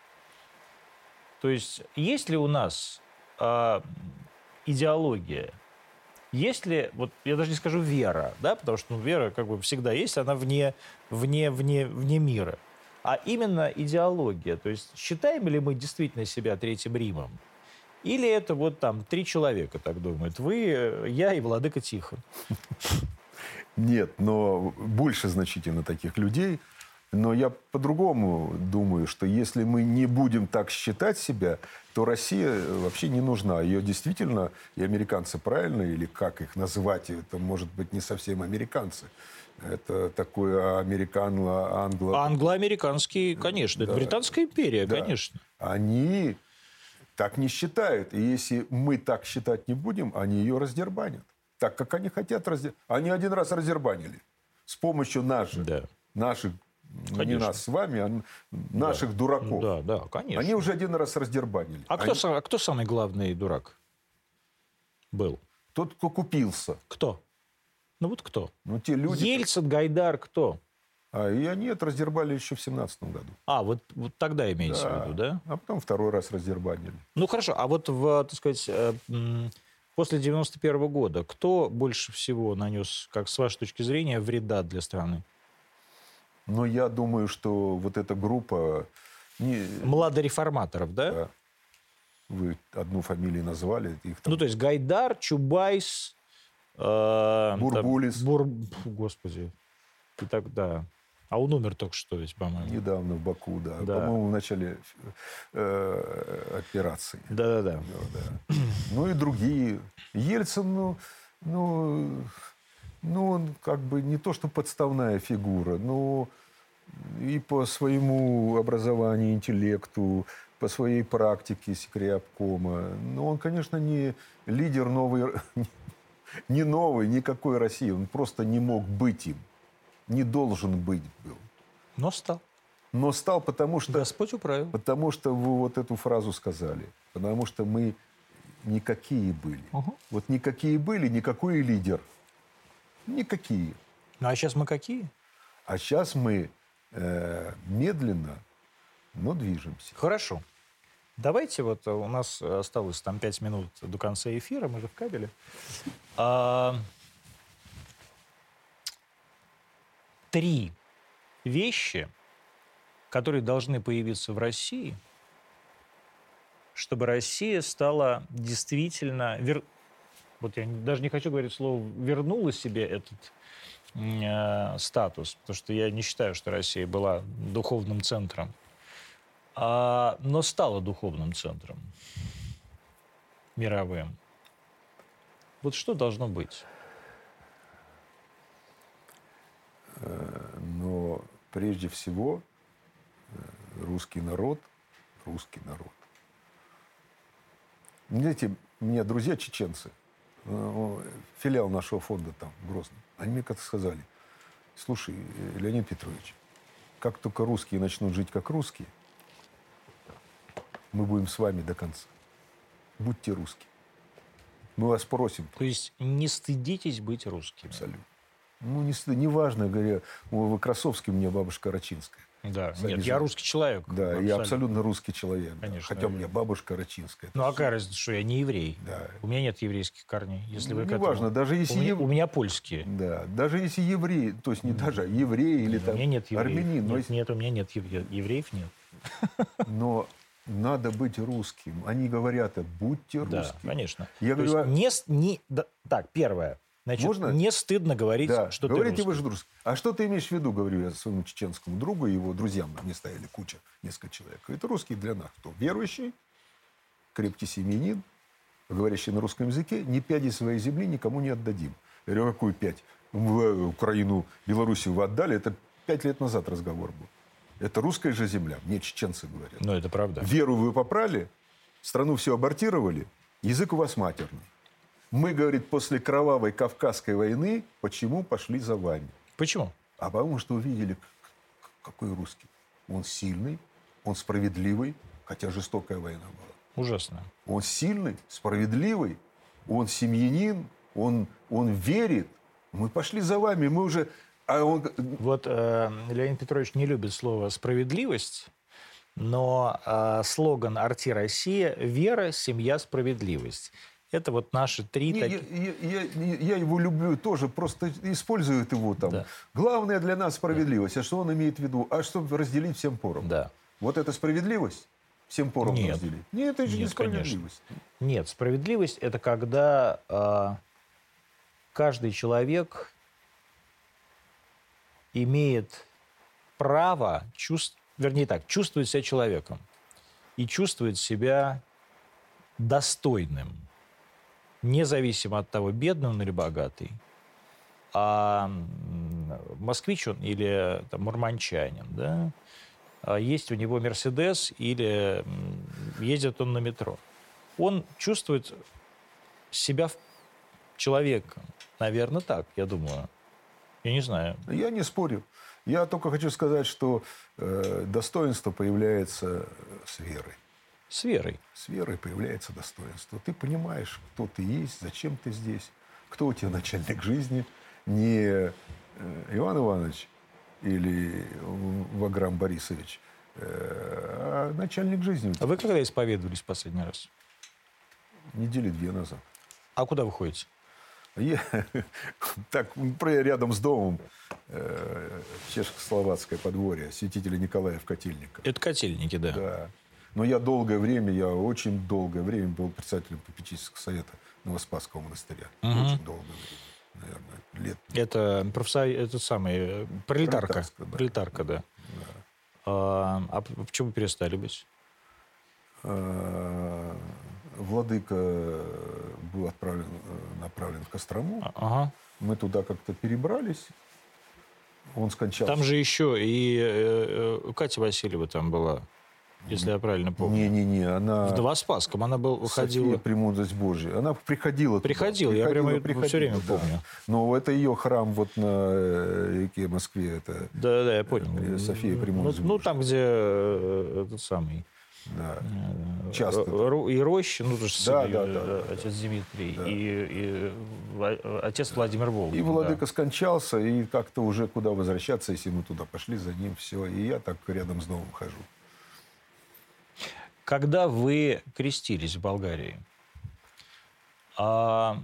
Speaker 1: То есть есть ли у нас э, идеология? Есть ли, вот я даже не скажу вера, да, потому что ну, вера как бы всегда есть, она вне, вне, вне, вне мира. А именно идеология. То есть считаем ли мы действительно себя Третьим Римом? Или это вот там три человека так думают? Вы, я и Владыка Тихон.
Speaker 2: Нет, но больше значительно таких людей. Но я по-другому думаю, что если мы не будем так считать себя, то Россия вообще не нужна. Ее действительно, и американцы правильно, или как их называть, это может быть не совсем американцы. Это такое американо англо
Speaker 1: Англо-американский, конечно. Да. Это Британская империя, да. конечно.
Speaker 2: Они так не считают. И если мы так считать не будем, они ее раздербанят так, как они хотят. Раздер... Они один раз раздербанили с помощью наших, да. наших Конечно. не нас с вами, а наших
Speaker 1: да.
Speaker 2: дураков.
Speaker 1: Да, да, конечно.
Speaker 2: Они уже один раз раздербанили.
Speaker 1: А,
Speaker 2: Они...
Speaker 1: кто, а кто самый главный дурак был?
Speaker 2: Тот, кто купился.
Speaker 1: Кто? Ну вот кто?
Speaker 2: Ну те люди...
Speaker 1: Ельцин, Гайдар, кто?
Speaker 2: А, и они это раздербали еще в семнадцатом году.
Speaker 1: А, вот, вот тогда имеется да. в виду, да?
Speaker 2: А потом второй раз раздербанили.
Speaker 1: Ну, хорошо. А вот в, так сказать, э, После 91 года кто больше всего нанес, как с вашей точки зрения, вреда для страны?
Speaker 2: Ну, я думаю, что вот эта группа...
Speaker 1: Не... Младореформаторов, да? да?
Speaker 2: Вы одну фамилию назвали.
Speaker 1: Их там... Ну, то есть Гайдар, Чубайс...
Speaker 2: Э, Бурбулис.
Speaker 1: Там, Бур... Господи. И так, да. А он умер только что ведь, по-моему.
Speaker 2: Недавно в Баку, да. да. По-моему, в начале э, операции.
Speaker 1: Да-да-да.
Speaker 2: Ну и другие. Ельцин, ну, ну, Ну, он как бы не то, что подставная фигура, но и по своему образованию, интеллекту, по своей практике секретаря Но он, конечно, не лидер новой, не новый, никакой России. Он просто не мог быть им. Не должен быть был.
Speaker 1: Но стал.
Speaker 2: Но стал, потому что...
Speaker 1: Господь управил.
Speaker 2: Потому что вы вот эту фразу сказали. Потому что мы никакие были. Угу. Вот никакие были, никакой лидер. Никакие.
Speaker 1: Ну а сейчас мы какие?
Speaker 2: А сейчас мы э, медленно, но движемся.
Speaker 1: Хорошо. Давайте вот у нас осталось там пять минут до конца эфира, мы же в кабеле. А, три вещи, которые должны появиться в России, чтобы Россия стала действительно... Вер... Вот я даже не хочу говорить слово «вернула себе этот э, статус», потому что я не считаю, что Россия была духовным центром, а, но стала духовным центром мировым. Вот что должно быть?
Speaker 2: Э, но прежде всего э, русский народ, русский народ. Знаете, у меня друзья чеченцы, филиал нашего фонда там, в Грозном, они мне как-то сказали, слушай, Леонид Петрович, как только русские начнут жить как русские, мы будем с вами до конца. Будьте русские. Мы вас просим.
Speaker 1: То есть не стыдитесь быть русским.
Speaker 2: Абсолютно. Ну, не, не важно, говоря, в Красовске у меня бабушка Рачинская.
Speaker 1: Да, нет, я русский человек.
Speaker 2: Да, абсолютно. я абсолютно русский человек. Конечно. Хотя у меня бабушка Рачинская.
Speaker 1: Ну, а какая разница, что я не еврей? Да. У меня нет еврейских корней. Если ну,
Speaker 2: вы не важно, даже если...
Speaker 1: У, меня, у меня польские.
Speaker 2: Да, даже если еврей, то есть не даже, а еврей или там
Speaker 1: у меня нет евреев.
Speaker 2: армянин.
Speaker 1: Нет, если... нет, у меня нет евреев, нет.
Speaker 2: Но надо быть русским. Они говорят, будьте русским. Да,
Speaker 1: конечно. Я То говорю, есть не, не, да, так, первое. Значит, Можно? не стыдно говорить,
Speaker 2: да.
Speaker 1: что
Speaker 2: Говорите
Speaker 1: ты
Speaker 2: русский. вы же русский. А что ты имеешь в виду, говорю я своему чеченскому другу и его друзьям. Мне стояли куча, несколько человек. Это русский для нас. Кто? Верующий, крепкий семьянин, говорящий на русском языке, ни пяди своей земли никому не отдадим. Я говорю, какую пять? В э, Украину, Белоруссию вы отдали? Это пять лет назад разговор был. Это русская же земля. Мне чеченцы говорят.
Speaker 1: Ну, это правда.
Speaker 2: Веру вы попрали, страну все абортировали, язык у вас матерный. Мы, говорит, после кровавой Кавказской войны почему пошли за вами?
Speaker 1: Почему?
Speaker 2: А потому что увидели, какой русский. Он сильный, он справедливый, хотя жестокая война была.
Speaker 1: Ужасно.
Speaker 2: Он сильный, справедливый, он семьянин, он, он верит. Мы пошли за вами, мы уже а он...
Speaker 1: Вот э, Леонид Петрович не любит слово «справедливость», но э, слоган «Арти Россия» – «Вера, семья, справедливость». Это вот наши три...
Speaker 2: Не, таки... я, я, я его люблю тоже, просто используют его там. Да. Главное для нас справедливость. Да. А что он имеет в виду? А чтобы разделить всем пором.
Speaker 1: Да.
Speaker 2: Вот это справедливость? Всем пором
Speaker 1: Нет.
Speaker 2: разделить? Нет, это же Нет, не справедливость.
Speaker 1: Конечно. Нет, справедливость – это когда э, каждый человек имеет право, чувств... вернее так, чувствует себя человеком и чувствует себя достойным, независимо от того, бедный он или богатый, а москвич он или там, мурманчанин, да, а есть у него Мерседес или ездит он на метро. Он чувствует себя человеком. Наверное, так, я думаю. Я не знаю.
Speaker 2: Я не спорю. Я только хочу сказать, что э, достоинство появляется с верой.
Speaker 1: С верой?
Speaker 2: С верой появляется достоинство. Ты понимаешь, кто ты есть, зачем ты здесь, кто у тебя начальник жизни. Не э, Иван Иванович или Ваграм Борисович, э, а начальник жизни.
Speaker 1: А вы когда исповедовались последний раз?
Speaker 2: Недели две назад.
Speaker 1: А куда вы ходите?
Speaker 2: Я, так, рядом с домом э, чешско-словацкое подворье святителя Николая в Котельниках.
Speaker 1: Это Котельники, да.
Speaker 2: Да. Но я долгое время, я очень долгое время был председателем попечительского совета Новоспасского монастыря. Угу. Очень долгое время, наверное, лет.
Speaker 1: Это профсоюз, это самый, э, пролетарка. Да. Пролетарка, да. да. А, а почему перестали быть?
Speaker 2: А, владыка был отправлен, э, направлен в Кострому.
Speaker 1: Ага.
Speaker 2: Мы туда как-то перебрались. Он скончался.
Speaker 1: Там же еще и э, Катя Васильева там была, если я правильно помню.
Speaker 2: Не-не-не, она...
Speaker 1: В Новоспасском она был,
Speaker 2: София
Speaker 1: выходила...
Speaker 2: «Премудрость Божья». Она приходила туда.
Speaker 1: Приходила, я прямо её все время
Speaker 2: да.
Speaker 1: помню.
Speaker 2: Но это ее храм вот на э, реке Москве. Это,
Speaker 1: Да, да, я понял.
Speaker 2: София
Speaker 1: ну,
Speaker 2: Премудрость
Speaker 1: ну,
Speaker 2: Божья.
Speaker 1: там, где э, этот самый...
Speaker 2: да.
Speaker 1: э,
Speaker 2: Часто.
Speaker 1: И Роща, ну, то же
Speaker 2: Да, да, да, да,
Speaker 1: отец Дмитрий,
Speaker 2: Да.
Speaker 1: и, и отец Владимир Волгин.
Speaker 2: И
Speaker 1: да.
Speaker 2: владыка скончался, и как-то уже куда возвращаться, если мы туда пошли за ним, все. И я так рядом с домом хожу.
Speaker 1: Когда вы крестились в Болгарии, а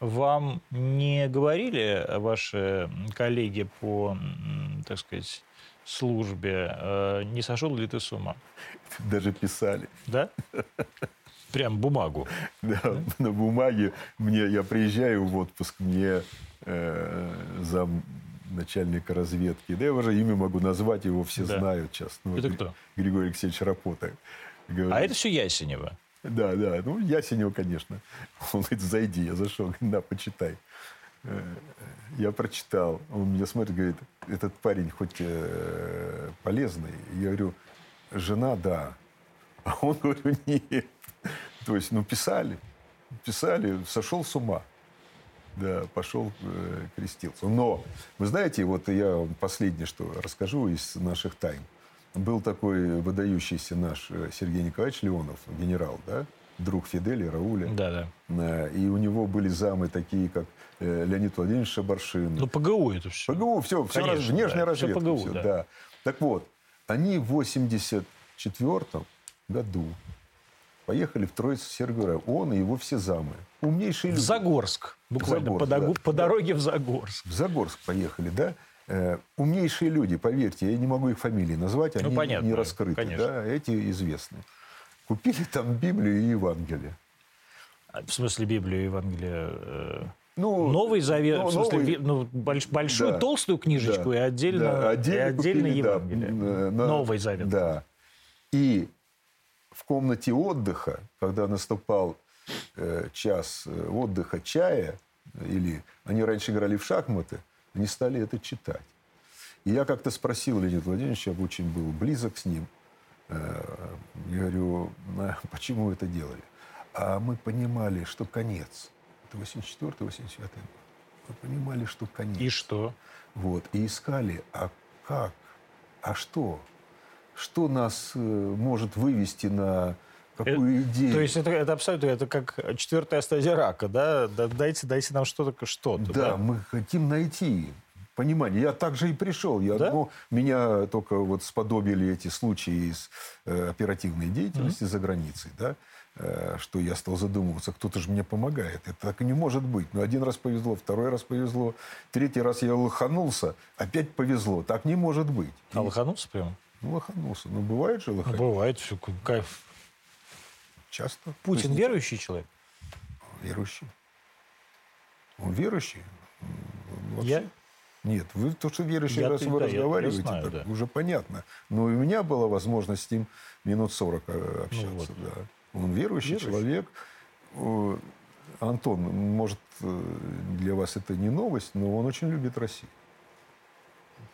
Speaker 1: вам не говорили ваши коллеги по, так сказать, службе, э, не сошел ли ты с ума?
Speaker 2: Даже писали.
Speaker 1: Да? Прям бумагу.
Speaker 2: Да, на бумаге мне я приезжаю в отпуск, мне э, зам начальника разведки, да я уже имя могу назвать, его все
Speaker 1: Да.
Speaker 2: знают сейчас. Ну,
Speaker 1: Это кто?
Speaker 2: Григорий Алексеевич Рапота. Говорит,
Speaker 1: А это все Ясенева.
Speaker 2: Да, да, ну Ясенева, конечно. Он говорит, зайди, я зашел, говорит, на, почитай. Э, Я прочитал, он меня смотрит, говорит, этот парень хоть э, полезный. Я говорю, жена, да. А он говорит, нет. То есть, ну, писали, писали, сошел с ума. Да, пошел, э, крестился. Но, вы знаете, вот я вам последнее, что расскажу из наших тайн. Был такой выдающийся наш э, Сергей Николаевич Леонов, генерал, да, друг Фиделя, Рауля.
Speaker 1: Да, да.
Speaker 2: Э, И у него были замы такие, как э, Леонид Владимирович Шабаршин.
Speaker 1: Ну, ПГУ это все.
Speaker 2: ПГУ, все, все
Speaker 1: Конечно,
Speaker 2: раз, внешняя
Speaker 1: да,
Speaker 2: разведка.
Speaker 1: ПГУ,
Speaker 2: всё,
Speaker 1: да.
Speaker 2: да. Так вот, они в 84 году поехали в Троицу Сергия Он и его все замы. Умнейшие
Speaker 1: В
Speaker 2: люди.
Speaker 1: Загорск. Буквально
Speaker 2: Загорск,
Speaker 1: по, догу-
Speaker 2: да.
Speaker 1: по дороге в Загорск.
Speaker 2: В Загорск поехали, да? Э, умнейшие люди, поверьте, я не могу их фамилии назвать, они
Speaker 1: Ну, понятно,
Speaker 2: не раскрыты,
Speaker 1: конечно.
Speaker 2: да, эти известны. Купили там Библию и Евангелие.
Speaker 1: А, В смысле Библию, Евангелие. э,
Speaker 2: Ну,
Speaker 1: Новый Завет,
Speaker 2: ну,
Speaker 1: в смысле,
Speaker 2: новый-
Speaker 1: ну, больш- большую
Speaker 2: Да.
Speaker 1: толстую книжечку
Speaker 2: Да.
Speaker 1: и отдельно,
Speaker 2: Да,
Speaker 1: и
Speaker 2: отдельно
Speaker 1: отдельно
Speaker 2: купили, да,
Speaker 1: Евангелие.
Speaker 2: м, э, на-
Speaker 1: Новый Завет.
Speaker 2: Да. И в комнате отдыха, когда наступал э, час отдыха чая, или они раньше играли в шахматы, они стали это читать. И я как-то спросил Леонида Владимировича, я очень был близок с ним, э, я говорю, «А почему вы это делали? А мы понимали, что конец. Это 84-85 год. Мы понимали, что конец.
Speaker 1: И что?
Speaker 2: Вот. И искали, а как? А что? Что нас э, может вывести на какую идею?
Speaker 1: Э, То есть это, это абсолютно это как четвертая стадия рака, да? Да, Дайте, дайте нам что-то, что-то.
Speaker 2: да, мы хотим найти понимание. Я также и пришел. Я,
Speaker 1: Да?
Speaker 2: ну, меня только вот сподобили эти случаи из э, оперативной деятельности за границей, да, э, что я стал задумываться, кто-то же мне помогает. Это так и не может быть. Ну, один раз повезло, второй раз повезло, третий раз я лоханулся, опять повезло. Так не может быть.
Speaker 1: А лоханулся прям?
Speaker 2: Ну, лоханулся. Ну, бывает же
Speaker 1: Ну,
Speaker 2: лохать.
Speaker 1: бывает, все, кайф.
Speaker 2: Часто.
Speaker 1: Путин
Speaker 2: есть
Speaker 1: верующий человек?
Speaker 2: Верующий. Он верующий? Вообще-
Speaker 1: Я?
Speaker 2: Нет, вы то, что верующий,
Speaker 1: Я-
Speaker 2: раз вы
Speaker 1: да, я- я
Speaker 2: разговариваете,
Speaker 1: знаю,
Speaker 2: так
Speaker 1: да.
Speaker 2: уже понятно. Но у меня была возможность с ним минут 40 э, общаться.
Speaker 1: Ну вот.
Speaker 2: да. Он верующий,
Speaker 1: Верующий.
Speaker 2: человек. Антон, может, э, для вас это не новость, но он очень любит Россию.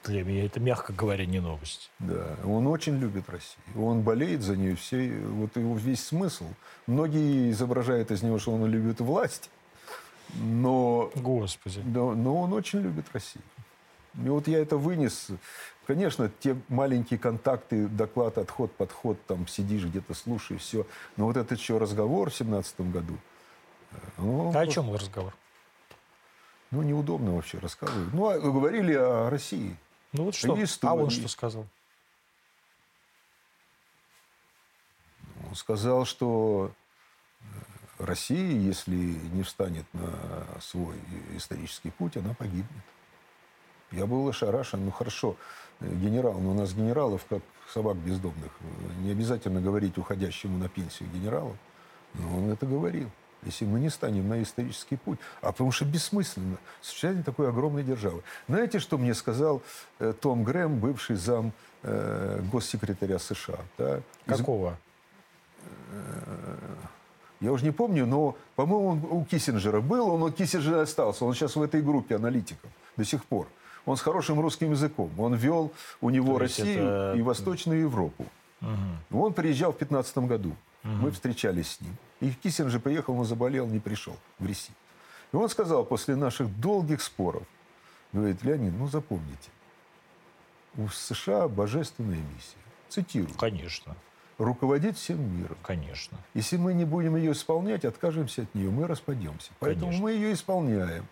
Speaker 1: Меня это, мягко говоря, не новость.
Speaker 2: Да, он очень любит Россию. Он болеет за нее. Все, вот его весь смысл. Многие изображают из него, что он любит власть, но,
Speaker 1: Господи.
Speaker 2: но, но он очень любит Россию. И вот я это вынес. Конечно, те маленькие контакты, доклад, отход, подход, там сидишь где-то, слушаешь, все. Но вот этот еще разговор в семнадцатом году, ну,
Speaker 1: А о чем был разговор?
Speaker 2: ну, неудобно вообще рассказывать. Ну, а говорили о России.
Speaker 1: Ну вот что? А он что сказал?
Speaker 2: Он сказал, что э, Россия, если не встанет на свой исторический путь, она погибнет. Я был ошарашен. Ну, хорошо, генерал, но у нас генералов, как собак бездомных. Не обязательно говорить уходящему на пенсию генералу. Но он это говорил. Если мы не станем на исторический путь. А потому что бессмысленно существование такой огромной державы. Знаете, что мне сказал э, Том Грэм, бывший зам э, госсекретаря США? Да? Из-
Speaker 1: Какого?
Speaker 2: Я уже не помню, но, по-моему, он у Киссинджера был, он у Киссинджера остался. Он сейчас в этой группе аналитиков до сих пор. Он с хорошим русским языком. Он вел у него
Speaker 1: То
Speaker 2: Россию
Speaker 1: это-
Speaker 2: и Восточную Европу. Он приезжал в 15 году. Мы встречались с ним. И Киссинджер приехал, он заболел, не пришел в Россию. И он сказал после наших долгих споров, говорит, Леонид, ну запомните, у США божественная миссия. Цитирую.
Speaker 1: Конечно,
Speaker 2: Руководить всем миром.
Speaker 1: конечно.
Speaker 2: Если мы не будем ее исполнять, откажемся от нее, мы распадемся. Поэтому
Speaker 1: Конечно.
Speaker 2: мы ее исполняем.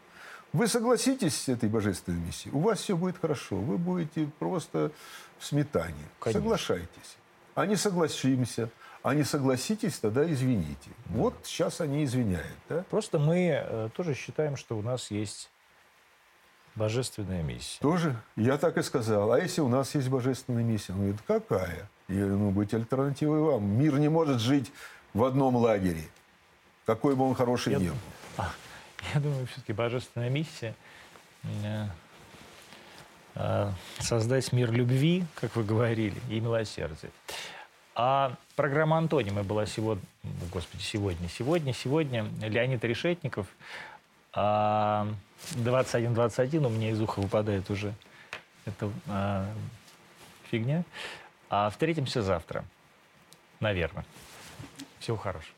Speaker 2: Вы согласитесь с этой божественной миссией, у вас все будет хорошо. Вы будете просто в сметане.
Speaker 1: Конечно.
Speaker 2: Соглашайтесь. А не согласимся. А не согласитесь, тогда извините. Вот сейчас они извиняют. Да?
Speaker 1: Просто мы э, тоже считаем, что у нас есть божественная миссия.
Speaker 2: Тоже, я так и сказал. А если у нас есть божественная миссия? Он говорит, какая? Я говорю, ну, быть альтернативой вам. Мир не может жить в одном лагере. Какой бы он хороший
Speaker 1: Я-
Speaker 2: ни был.
Speaker 1: А, Я думаю, все-таки божественная миссия э, э, создать мир любви, как вы говорили, и милосердия. А программа «Антонимы» была сегодня, господи, сегодня, сегодня, сегодня. Леонид Решетников. А, 21-21 у меня из уха выпадает уже эта а, фигня. А встретимся завтра, наверное. Всего хорошего.